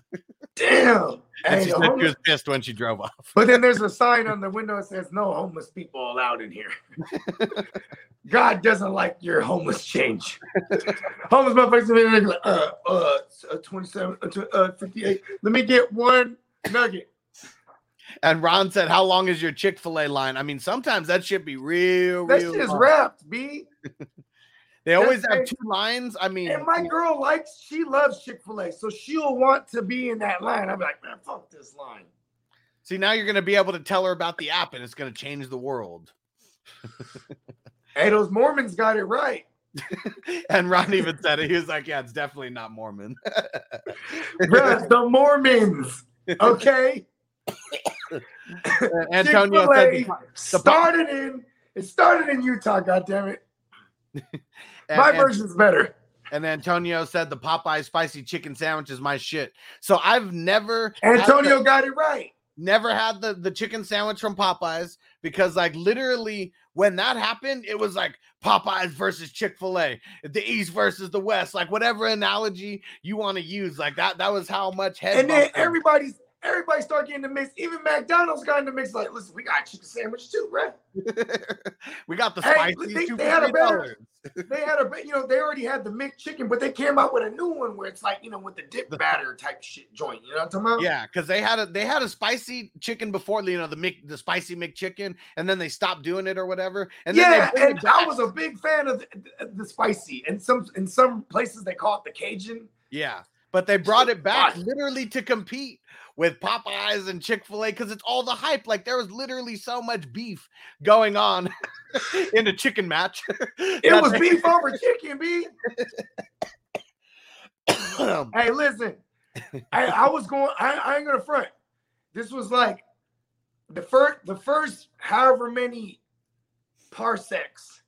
Damn. And she said she was pissed when she drove off. But then there's a sign on the window that says no homeless people allowed in here. God doesn't like your homeless change. homeless motherfuckers in there like, uh, uh, uh, 27, uh, uh, 58. Let me get one nugget. And Ron said, "How long is your Chick Fil A line?" I mean, sometimes that should be real, That real. shit is wrapped, B. They always That's have two lines. I mean, And my girl likes, she loves Chick fil A. So she'll want to be in that line. I'm like, man, fuck this line. see now you're gonna be able to tell her about the app, and it's gonna change the world. Hey, those Mormons got it right. And Ron even said it. He was like, "Yeah, it's definitely not Mormon." Bruh, the Mormons. Okay. Antonio said, started in it started in Utah, goddammit. and, My and- version's better. and Antonio said the Popeye spicy chicken sandwich is my shit. So I've never Antonio the- got it right. never had the the chicken sandwich from Popeyes because like literally when that happened, it was like Popeyes versus Chick-fil-A, the East versus the West, like whatever analogy you want to use, like that that was how much head And then everybody's everybody start getting the mix. Even McDonald's got in the mix. Like, listen, we got chicken sandwich too, bro. we got the Hey, spicy they- they had a better- They had a, you know, they already had the McChicken, but they came out with a new one where it's like, you know, with the dip batter type shit joint. You know what I'm talking about? Yeah, because they had a they had a spicy chicken before, you know, the Mc the spicy McChicken, and then they stopped doing it or whatever. And then yeah, and. I was a big fan of the, the spicy. And some in some places they call it the Cajun. Yeah, but they brought it back literally to compete with Popeyes and Chick Fil A because it's all the hype. Like there was literally so much beef going on in a chicken match. It was beef over chicken, B. Hey, listen, I, I was going. I, I ain't gonna front. This was like the first, the first, however many parsecs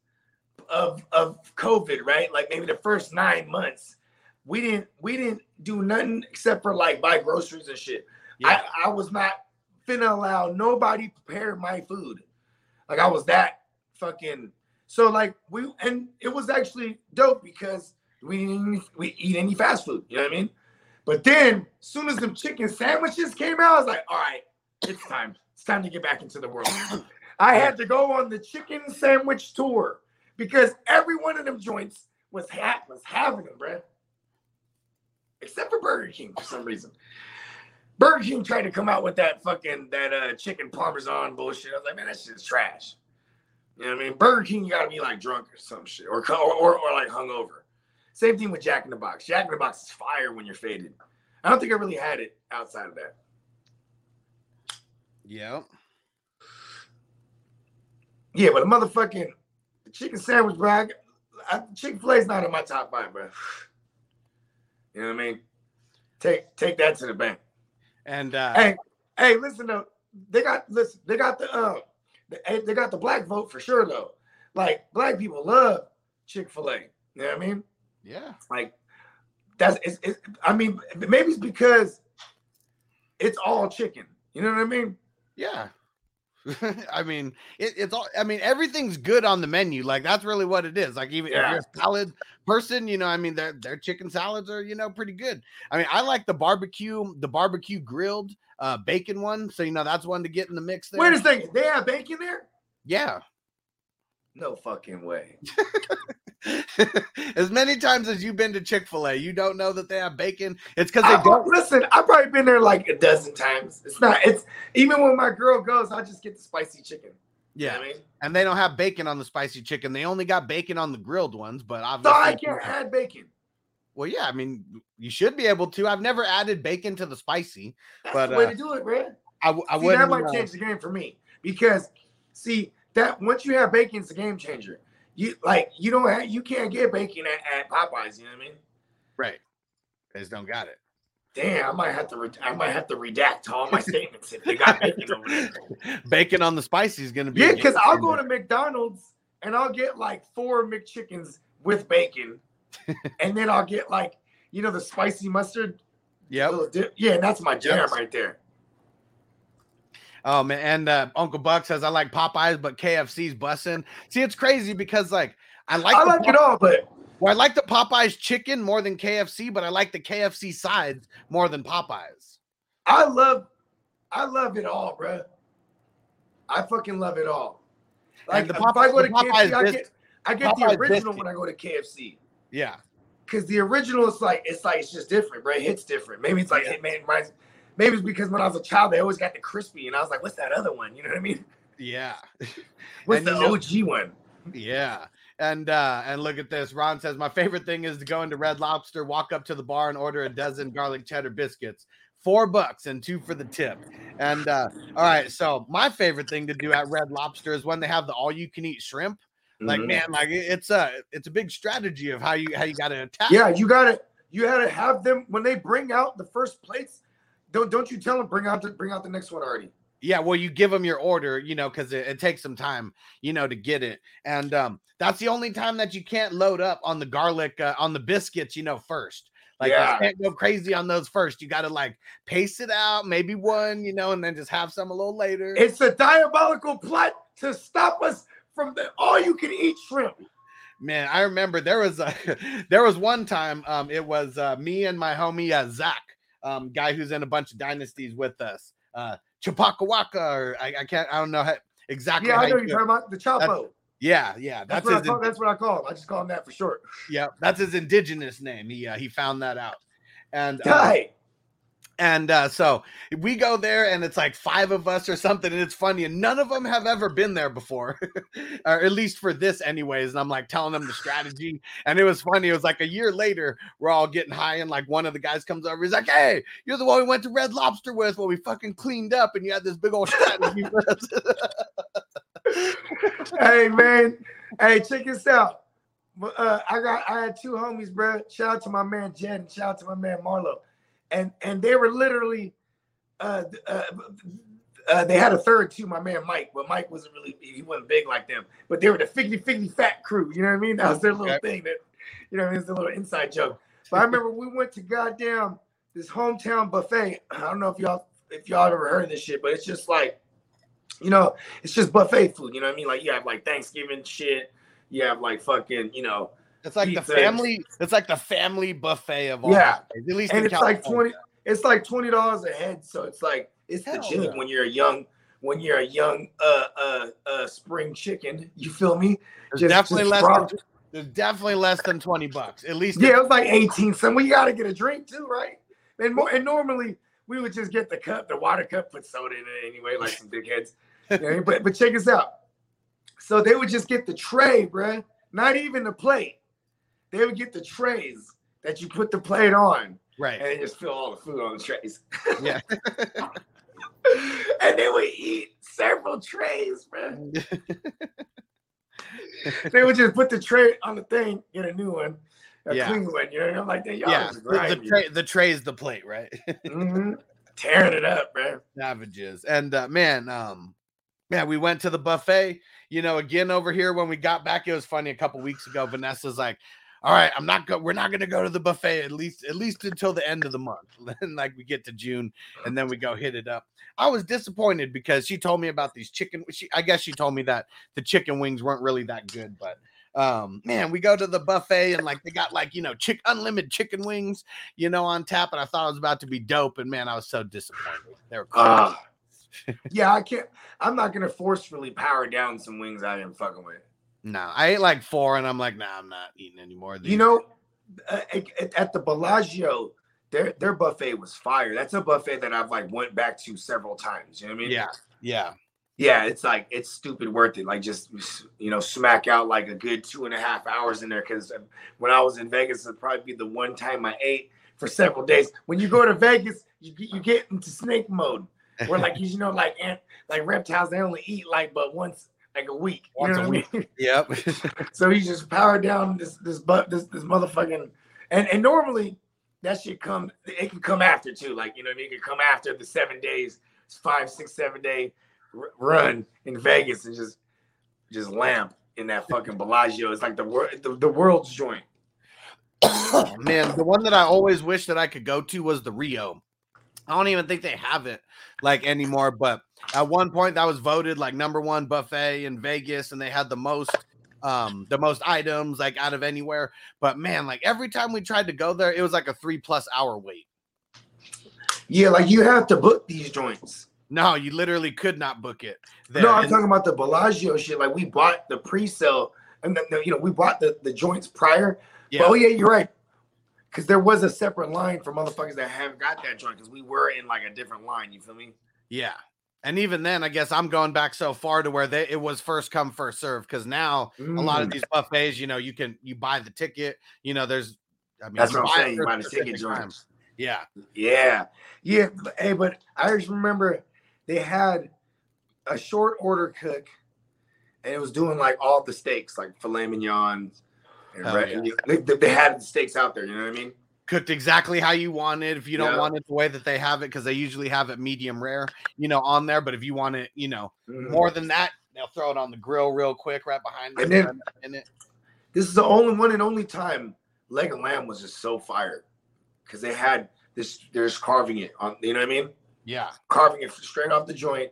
of of COVID, right? Like maybe the first nine months, we didn't we didn't do nothing except for like buy groceries and shit. Yeah. I, I was not finna allow nobody prepare my food. Like I was that fucking so like we and it was actually dope because we didn't we eat any fast food. You know what I mean? But then as soon as them chicken sandwiches came out, I was like, all right, it's time. It's time to get back into the world. I had to go on the chicken sandwich tour because every one of them joints was ha- was having them, bruh. Except for Burger King for some reason. Burger King tried to come out with that fucking that uh chicken parmesan bullshit. I was like, man, that shit's trash. You know what I mean? Burger King, you gotta be like drunk or some shit, or or, or, or like hungover. Same thing with Jack in the Box. Jack in the Box is fire when you're faded. I don't think I really had it outside of that. yeah. Yeah, but a motherfucking chicken sandwich, bro. Chick Fil A is not in my top five, bro. You know what I mean? Take take that to the bank. And uh Hey, hey, listen though. They got listen. They got the uh, the, eh, they got the black vote for sure though. Like black people love Chick Fil A. You know what I mean? yeah. Like that's it's, it's I mean maybe it's because it's all chicken. You know what I mean? Yeah. I mean, it, it's all. I mean, everything's good on the menu. Like that's really what it is. Like even if you're a salad person, you know, I mean, their their chicken salads are you know pretty good. I mean, I like the barbecue, the barbecue grilled uh bacon one. So you know that's one to get in the mix there. Wait a second. They have bacon there? Yeah. No fucking way. as many times as you've been to Chick Fil A, you don't know that they have bacon. It's because they I, don't. listen, I've probably been there like a dozen times. It's not. It's even when my girl goes, I just get the spicy chicken. You know Yeah, I mean, and they don't have bacon on the spicy chicken. They only got bacon on the grilled ones. But so obviously, I can't add bacon. Well, yeah, I mean, you should be able to. I've never added bacon to the spicy. That's But, the way uh, to do it, bro. I, I See, wouldn't. that might uh, change the game for me because see that once you have bacon, it's a game changer. You like you don't have, you can't get bacon at, at Popeyes. You know what I mean? right. They just don't got it. Damn, I might have to re- I might have to redact all my statements if they got bacon over there. Bacon on the spicy is going to be. Yeah, because I'll go to McDonald's and I'll get like four McChickens with bacon, and then I'll get like you know the spicy mustard. Oh, yeah, little dip. Yeah, that's my jam Yes. right there. Oh man, and uh, Uncle Buck says I like Popeyes, but KFC's bussing. See, it's crazy because like I like I like Pop- it all, but well, I like the Popeyes chicken more than KFC, but I like the KFC sides more than Popeyes. I love, I love it all, bruh. I fucking love it all. Like And the if I go to Popeyes KFC, I get, I get the original biscuit. when I go to KFC. Yeah, Because the original is like it's like it's just different, right? It hits different. Maybe it's like it made reminds. Maybe it's because when I was a child, they always got the crispy, and I was like, "What's that other one?" You know what I mean? yeah. What's And the know- OG one? Yeah. And uh and look at this. Ron says my favorite thing is to go into Red Lobster, walk up to the bar and order a dozen garlic cheddar biscuits. Four bucks and two for the tip. And uh all right, so my favorite thing to do at Red Lobster is when they have the all you can eat shrimp. Like Mhm. man, like it's a it's a big strategy of how you how you got to attack. Yeah, you gotta you gotta have them when they bring out the first plates. Don't don't you tell them bring out the bring out the next one already. Yeah, well, you give them your order, you know, because it, it takes some time, you know, to get it, and um, that's the only time that you can't load up on the garlic uh, on the biscuits, you know, first. Like Yeah. you can't go crazy on those first. You got to like pace it out, maybe one, you know, and then just have some a little later. It's a diabolical plot to stop us from the all you can eat shrimp. Man, I remember there was a there was one time um it was uh me and my homie uh Zach um, guy who's in a bunch of dynasties with us, uh, Chapakawaka, or I, I can't, I don't know how, exactly. Yeah, how I know you you're talking about the Chapo. Yeah, yeah, That's, that's, what call, that's what I call him. I just call him that for short. yeah, that's his indigenous name. He uh, he found that out, and uh. And uh, so we go there, and it's like five of us or something, and it's funny, and none of them have ever been there before, or at least for this, anyways. And I'm like telling them the strategy, and it was funny. It was like a year later, we're all getting high, and like one of the guys comes over, he's like, "Hey, you're the one we went to Red Lobster with, where we fucking cleaned up, and you had this big old strategy for us." hey man, hey, check this out. Uh, I got I had two homies, bro. Shout out to my man Jed and shout out to my man Marlo, and and they were literally, uh, uh, uh, they had a third too, my man Mike, but Mike wasn't really he wasn't big like them, but they were the figgity figgity fat crew. You know what I mean? That was their little Okay. thing. That you know, what I mean? it's a little inside joke. But I remember we went to goddamn this hometown buffet. I don't know if y'all if y'all ever heard of this shit, but it's just like you know, it's just buffet food. You know what I mean? Like you have like Thanksgiving shit. You have like fucking, you know, It's like the Pizza. family. It's like the family buffet of all. Yeah. buffets, At least and in it's like twenty. It's like twenty dollars a head. So it's like it's the Hell jig yeah. when you're a young when you're a young uh uh uh spring chicken. You feel me? Just- definitely just less. Than, there's definitely less than twenty bucks. At least. Yeah, it was like eighteen. So we gotta get a drink too, right? And more and normally we would just get the cup, the water cup, put soda in it anyway, like some dickheads. You know, but but check this out. So they would just get the tray, bruh. Not even the plate. They would get the trays that you put the plate on, Right. and they just fill all the food on the trays. Yeah. and they would eat several trays, bruh. they would just put the tray on the thing, get a new one, a Yeah. clean one. You know, like. Y'all yeah. The, the tray. The tray is the plate, right? Mhm. Tearing it up, man. Savages. And uh, man, um, man, we went to the buffet. You know, again over here when we got back, it was funny. A couple weeks ago, Vanessa's like, "All right, I'm not go. We're not going to go to the buffet at least at least until the end of the month. Then like we get to June, and then we go hit it up." I was disappointed because she told me about these chicken. She, I guess she told me that the chicken wings weren't really that good, but um man we go to the buffet and like they got like you know chick unlimited chicken wings you know on tap and i thought it was about to be dope and man i was so disappointed they were crazy. Ah. yeah, I can't. I'm not gonna forcefully power down some wings I am fucking with. No, I ate like four, and I'm like, nah, I'm not eating any more. Of these. You know, uh, at, the Bellagio, their their buffet was fire. That's a buffet that I've like went back to several times. You know what I mean? yeah, yeah, yeah. It's like it's stupid worth it. Like just you know, smack out like a good two and a half hours in there. Because when I was in Vegas, it'd probably be the one time I ate for several days. When you go to Vegas, you get- you get into snake mode. Where like you know, like ant, like reptiles, they only eat like but once like a week. You Once know a what I mean? yep. So he just powered down this this butt this this motherfucking and and normally that shit come it can come after too. Like you know what I mean? It can come after the seven days, five, six, seven day r- run in Vegas and just just lamp in that fucking Bellagio. It's like the world the, the world's joint. Oh, man, the one that I always wish that I could go to was the Rio. I don't even think they have it like anymore, but at one point that was voted like number one buffet in Vegas, and they had the most um the most items like out of anywhere. But man, like every time we tried to go there, it was like a three plus hour wait. Yeah, like you have to book these joints. No, you literally could not book it. There. No, I'm And- talking about the Bellagio shit. Like we bought the pre-sale and then you know we bought the, the joints prior. yeah. Oh yeah, you're right. Because there was a separate line for motherfuckers that haven't got that joint. Because we were in like a different line. You feel me? Yeah. And even then, I guess I'm going back so far to where they it was first come, first serve. Because now a lot of Mm. these buffets, you know, you can you buy the ticket, you know, there's I mean That's what I'm saying. You buy the ticket joints. Yeah. Yeah, yeah. but- Hey, but I just remember they had a short order cook, and it was doing like all the steaks, like filet mignon. And Hell red, yeah. and you- they, they- they had the steaks out there. You know what I mean? Cooked exactly how you want it. If you don't Yeah. want it the way that they have it, because they usually have it medium rare, you know, on there. But if you want it, you know, Mhm. more than that, they'll throw it on the grill real quick right behind And it. then- in it. This is the only one and only time leg of lamb was just so fired because they had this. They're just carving it on. You know what I mean? Yeah. carving it straight off the joint,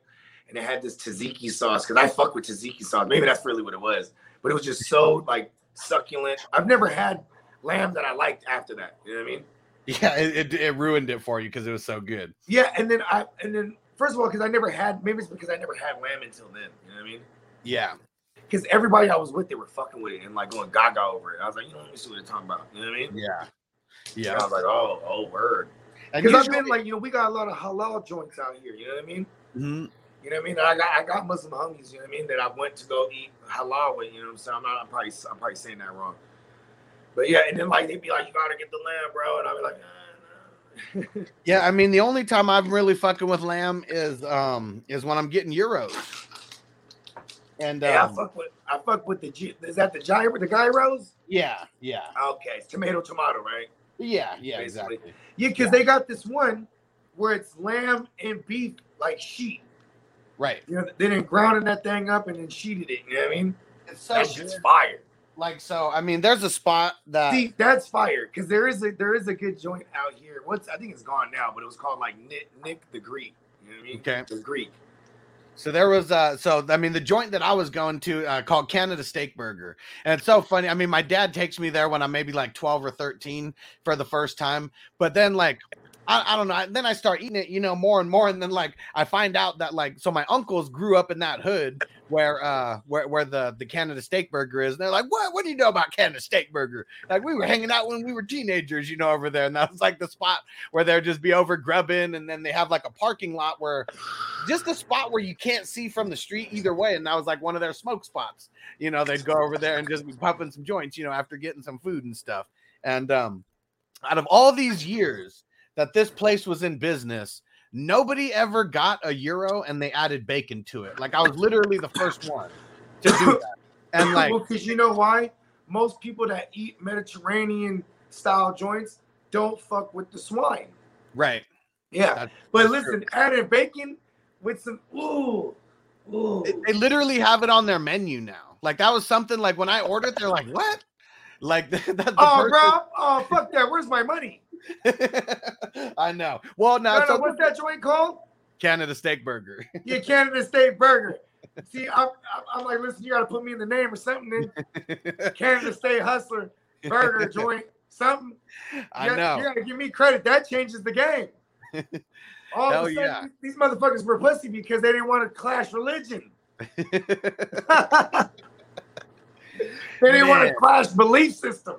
and it had this tzatziki sauce. Because I fuck with tzatziki sauce. Maybe that's really what it was, but it was just so like succulent. I've never had lamb that I liked after that. You know what I mean? Yeah, it, it, it ruined it for you because it was so good. Yeah, and then I and then first of all, because I never had maybe it's because I never had lamb until then. You know what I mean? Yeah. Because everybody I was with, they were fucking with it and like going gaga over it. I was like, you know, let me see what they're talking about. You know what I mean? Yeah. And Yeah. I was like, oh, oh, word. Because I've been like, you know, we got a lot of halal joints out here. You know what I mean? Mhm. You know what I mean? I got I got Muslim homies. You know what I mean? That I went to go eat halal with. You know what I'm saying? I'm not. I'm probably I'm probably saying that wrong. But yeah, and then like they'd be like, you gotta get the lamb, bro, and I'd be like, nah. Yeah, I mean the only time I'm really fucking with lamb is um is when I'm getting euros. And yeah, I um, fuck with I fuck with the G- is that the gyro the gyros? yeah, yeah, Okay, it's tomato tomato, right? yeah, yeah, Basically. exactly. Yeah, because they got this one where it's lamb and beef like sheet. Right. You know, they didn't grounding that thing up and then sheeted it. You know what I mean? It's so that shit's good. fire. Like so, I mean, there's a spot that See, that's fire because there is a there is a good joint out here. What's I think it's gone now, but it was called like Nick Nick the Greek. You know what I mean? Okay. the Greek. So there was uh so I mean the joint that I was going to uh, called Canada Steak Burger. And it's so funny. I mean my dad takes me there when I'm maybe like 12 or 13 for the first time. But then like I, I don't know. Then I start eating it, you know, more and more, and then like I find out that like so my uncles grew up in that hood where uh where, where the the Canada Steak Burger is. And they're like, "What? What do you know about Canada Steak Burger?" Like we were hanging out when we were teenagers, you know, over there, and that was like the spot where they'd just be over grubbing, and then they have like a parking lot where just a spot where you can't see from the street either way, and that was like one of their smoke spots. You know, they'd go over there and just be pumping some joints, you know, after getting some food and stuff. And um, out of all these years that this place was in business, nobody ever got a euro and they added bacon to it. Like I was literally the first one to do that. And like, well, because you know why? Most people that eat Mediterranean style joints don't fuck with the swine. right. Yeah, That's- but listen, adding bacon with some ooh, ooh. They, they literally have it on their menu now. Like that was something like when I ordered, they're like, "What?" Like that's the oh, person- bro, oh fuck that. Where's my money? I know. Well, now No, no, what's that joint called? Canada Steak Burger. Yeah, Canada Steak Burger. See, I'm, I'm, like, listen, you got to put me in the name or something. Then Canada State Hustler Burger joint, something. I gotta- know. You got to give me credit. That changes the game. All Hell of a sudden, yeah. these motherfuckers were pussy because they didn't want to clash religion. They didn't want to clash belief system.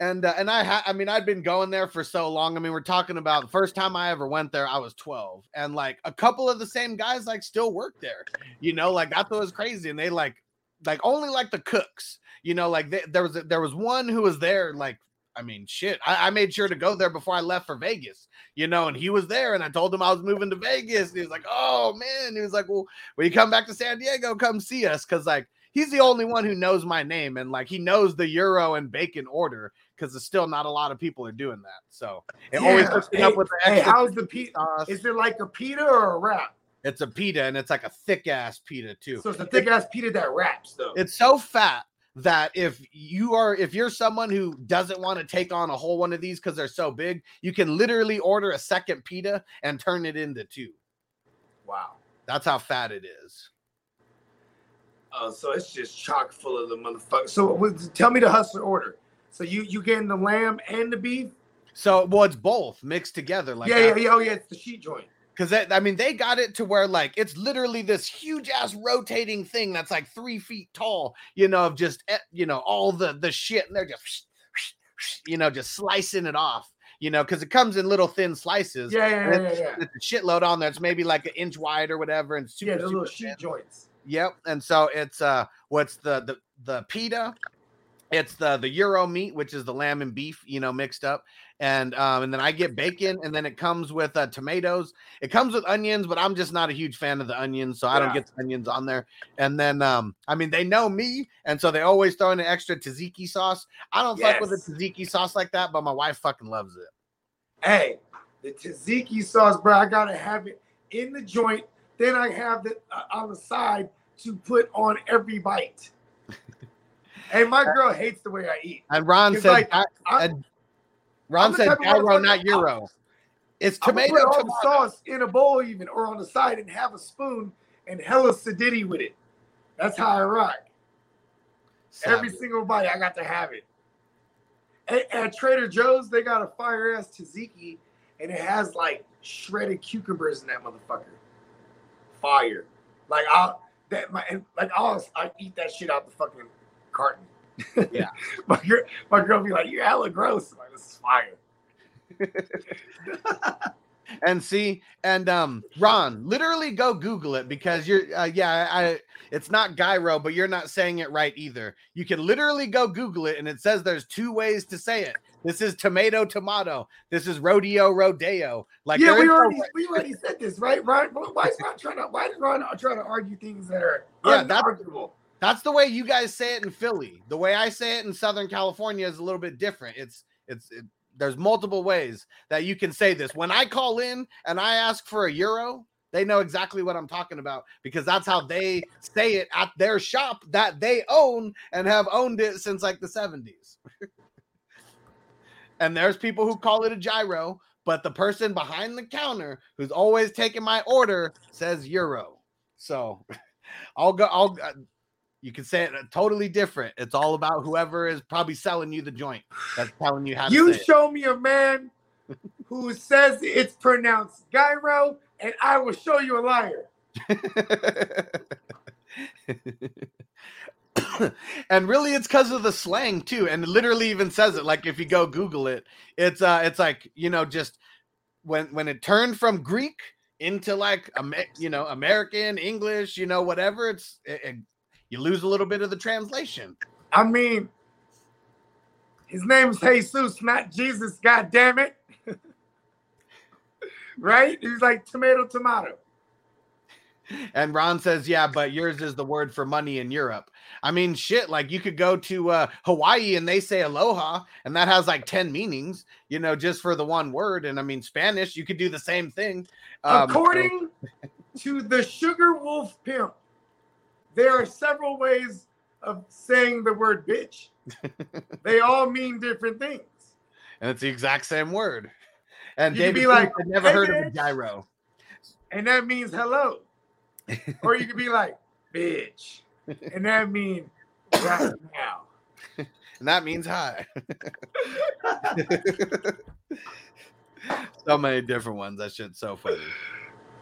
And uh, and I ha- I mean I'd been going there for so long. I mean we're talking about the first time I ever went there I was 12 and like a couple of the same guys like still work there. You know like what was crazy and they like like only like the cooks. You know like they, there was a, there was one who was there like I mean shit I, I made sure to go there before I left for Vegas. You know and he was there and I told him I was moving to Vegas. And he was like oh man he was like well when you come back to San Diego come see us because like he's the only one who knows my name and like he knows the euro and bacon order because there's still not a lot of people are doing that. So it always Yeah. hooks me Hey, up with the hey, how's the pita? sauce. Is it like a pita or a wrap? It's a pita and it's like a thick ass pita too. So it's a thick ass pita that wraps though. It's so fat that if you are if you're someone who doesn't want to take on a whole one of these because they're so big, you can literally order a second pita and turn it into two. wow. That's how fat it is. Oh, so it's just chock full of the motherfucker. So tell me the hustler order. So you you getting the lamb and the beef? So well, it's both mixed together. Like yeah, that. yeah, yeah. Oh yeah, it's the sheet joint. Because that I mean, they got it to where like it's literally this huge ass rotating thing that's like three feet tall, you know, of just eh, you know all the the shit, and they're just you know just slicing it off, you know, because it comes in little thin slices. Yeah, yeah, yeah, it's, yeah, yeah. it's a shitload on there. It's maybe like an inch wide or whatever, and super, Yeah, the little sheet thin. joints. Yep. And so it's uh what's the the the pita, it's the the euro meat, which is the lamb and beef, you know, mixed up. And um, and then I get bacon, and then it comes with uh, tomatoes. It comes with onions, but I'm just not a huge fan of the onions, so I don't get the onions on there. And then um, I mean, they know me, and so they always throw in an extra tzatziki sauce. I don't fuck with Yes. a tzatziki sauce like that, but my wife fucking loves it. Hey, the tzatziki sauce, bro. I gotta have it in the joint. Then I have it uh, on the side to put on every bite. hey, my girl hates the way I eat. And Ron said, like, I- I- and Ron said gyro, not euro. It's I'm tomato, put all tomato. the sauce in a bowl, even or on the side, and have a spoon and hella acidity with it. That's how I rock. Every single bite, I got to have it. At, at Trader Joe's, they got a fire ass tzatziki, and it has like shredded cucumbers in that motherfucker. Fire. Like I'll that my and, like I'll I eat that shit out the fucking carton. Yeah. my girl, my girl be like, "You're hella gross." I'm like this is fire. and see and um ron literally go google it because you're uh, yeah i it's not gyro but you're not saying it right either you can literally go google it and it says there's two ways to say it this is tomato tomato this is rodeo rodeo like yeah, we no already we already said this, right? Ron, why is Ron trying to why is Ron trying to argue things that are Yeah, unarguable? That's the way you guys say it in philly. The way i say it in southern california is a little bit different. It's it's it, there's multiple ways that you can say this. When i call in and i ask for a euro they know exactly what i'm talking about because that's how they say it at their shop that they own and have owned it since like the 70s and there's people who call it a gyro but the person behind the counter who's always taking my order says euro. So i'll go i'll uh, you can say it totally different. It's all about whoever is probably selling you the joint that's telling you how to You show me a man who says it's pronounced gyro, and I will show you a liar. and really it's because of the slang too. And it literally even says it. Like if you go Google it, it's uh it's like, you know, just when when it turned from Greek into like you know, American, English, you know, whatever, it's it, it- you lose a little bit of the translation. I mean, his name's Jesus, not Jesus. God damn it! right? He's like tomato, tomato. And Ron says, "Yeah, but yours is the word for money in Europe." I mean, shit. Like you could go to uh, Hawaii and they say aloha, and that has like ten meanings, you know, just for the one word. And I mean, Spanish, you could do the same thing. Um, so- According to the Sugar Wolf Pimp, there are several ways of saying the word bitch. they all mean different things. and it's the exact same word. And You could David be like, had never "Hey, heard of a gyro. And that means hello. or you could be like, bitch. And that means right now. and that means hi. so many different ones. That shit's so funny.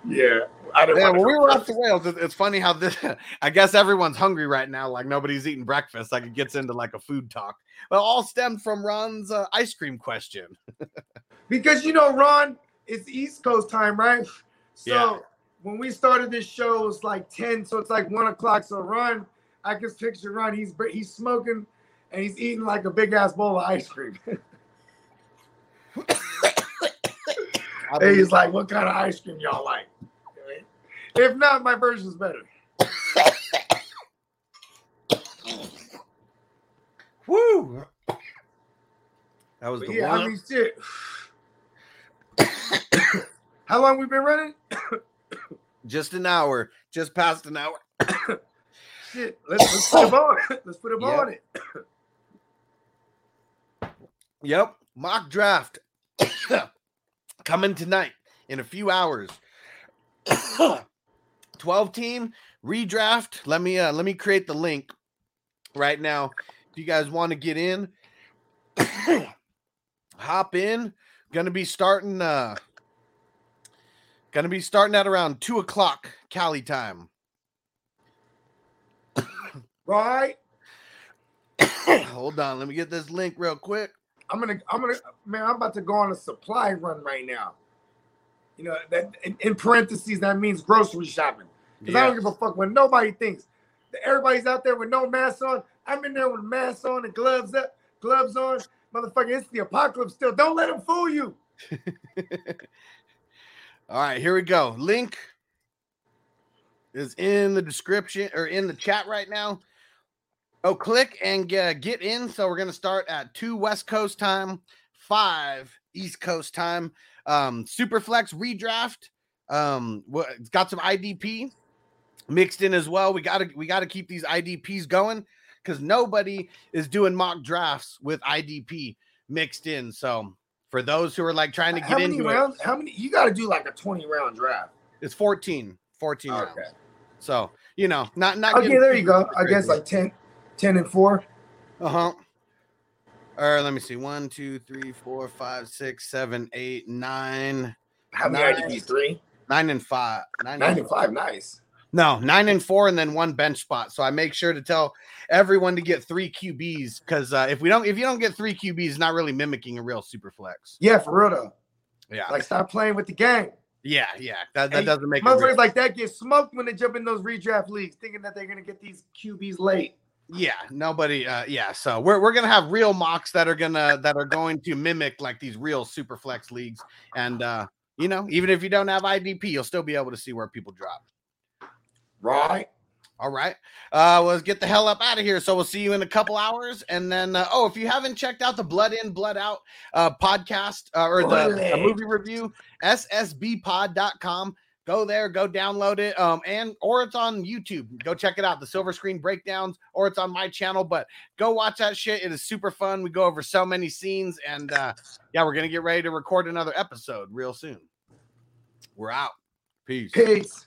Yeah. I don't Yeah, when we were off first. the rails, it- it's funny how this. I guess everyone's hungry right now, like nobody's eating breakfast. Like it gets into like a food talk. Well, all stemmed from Ron's uh, ice cream question. Because you know, Ron, it's East Coast time, right? So Yeah. when we started this show, it's like 10, so it's like one o'clock. So Ron, I can picture Ron, he's he's smoking and he's eating like a big ass bowl of ice cream. I and he's like, what kind of ice cream y'all like? If not, my version's better. Woo! That was But the yeah, one. I mean shit. How long we been running? just an hour, just past an hour. Shit. Let's, let's put him on. Let's put him Yep. on it. Yep, mock draft coming tonight in a few hours. 12 team redraft. Let me uh let me create the link right now. If you guys want to get in, hop in. Gonna be starting uh gonna be starting at around two o'clock Cali time. Right? Hold on, let me get this link real quick. I'm gonna, I'm gonna, man, I'm about to go on a supply run right now. You know that in, in parentheses that means grocery shopping because I don't give a fuck what nobody thinks. Everybody's out there with no mask on. I'm in there with a mask on and gloves up, gloves on. Motherfucker, it's the apocalypse still. Don't let them fool you. All right, here we go. Link is in the description or in the chat right now. Oh, click and uh, get in. So we're gonna start at two West Coast time, five East Coast time. Um, Superflex redraft. Um, wha- it's got some IDP mixed in as well. We gotta we gotta keep these IDPs going because nobody is doing mock drafts with IDP mixed in. So for those who are like trying to get How many into it, rounds? How many? You got to do like a 20 round draft. it's 14, 14 rounds. Okay. So, you know, not not Okay, there you go. I guess like like 10, 10 and four. uh-huh. Or let me see. One, two, three, four, five, six, seven, eight, nine. How many Nine. IDPs? Three? Nine and five. Nine, Nine and five. Nice. No, nine and four, and then one bench spot. So I make sure to tell everyone to get three QBs because uh, if we don't, if you don't get three QBs, it's not really mimicking a real super flex. Yeah, for real though. Yeah, Like, stop playing with the game. yeah, yeah. That, that And doesn't make Motherfuckers like that get smoked when they jump in those redraft leagues, thinking that they're gonna get these QBs late. Yeah, nobody. Uh, yeah, so we're we're gonna have real mocks that are gonna that are going to mimic like these real super flex leagues, and uh, you know, even if you don't have IDP, you'll still be able to see where people drop. Right? All right. Uh, let's get the hell up out of here. So we'll see you in a couple hours. And then, uh, oh, if you haven't checked out the Blood In, Blood Out uh, podcast uh, or the, movie review, ssbpod.com. Go there, go download it. Um, and or it's on YouTube. Go check it out, the silver screen breakdowns, or it's on my channel. But go watch that shit. It is super fun. We go over so many scenes, and uh, yeah, we're gonna get ready to record another episode real soon. We're out. Peace. Peace.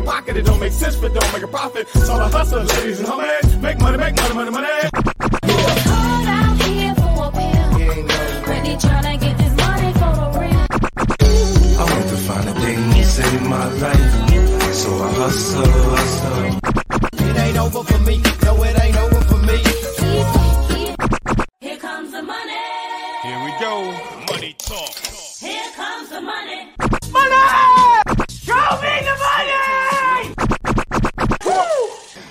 My pocket, it don't make sense, but don't make a profit. It's all a hustle, ladies and homies. Make money, make money, money, money. I want to find a thing to save my life. So I hustle, hustle. It ain't over for me. No, it ain't over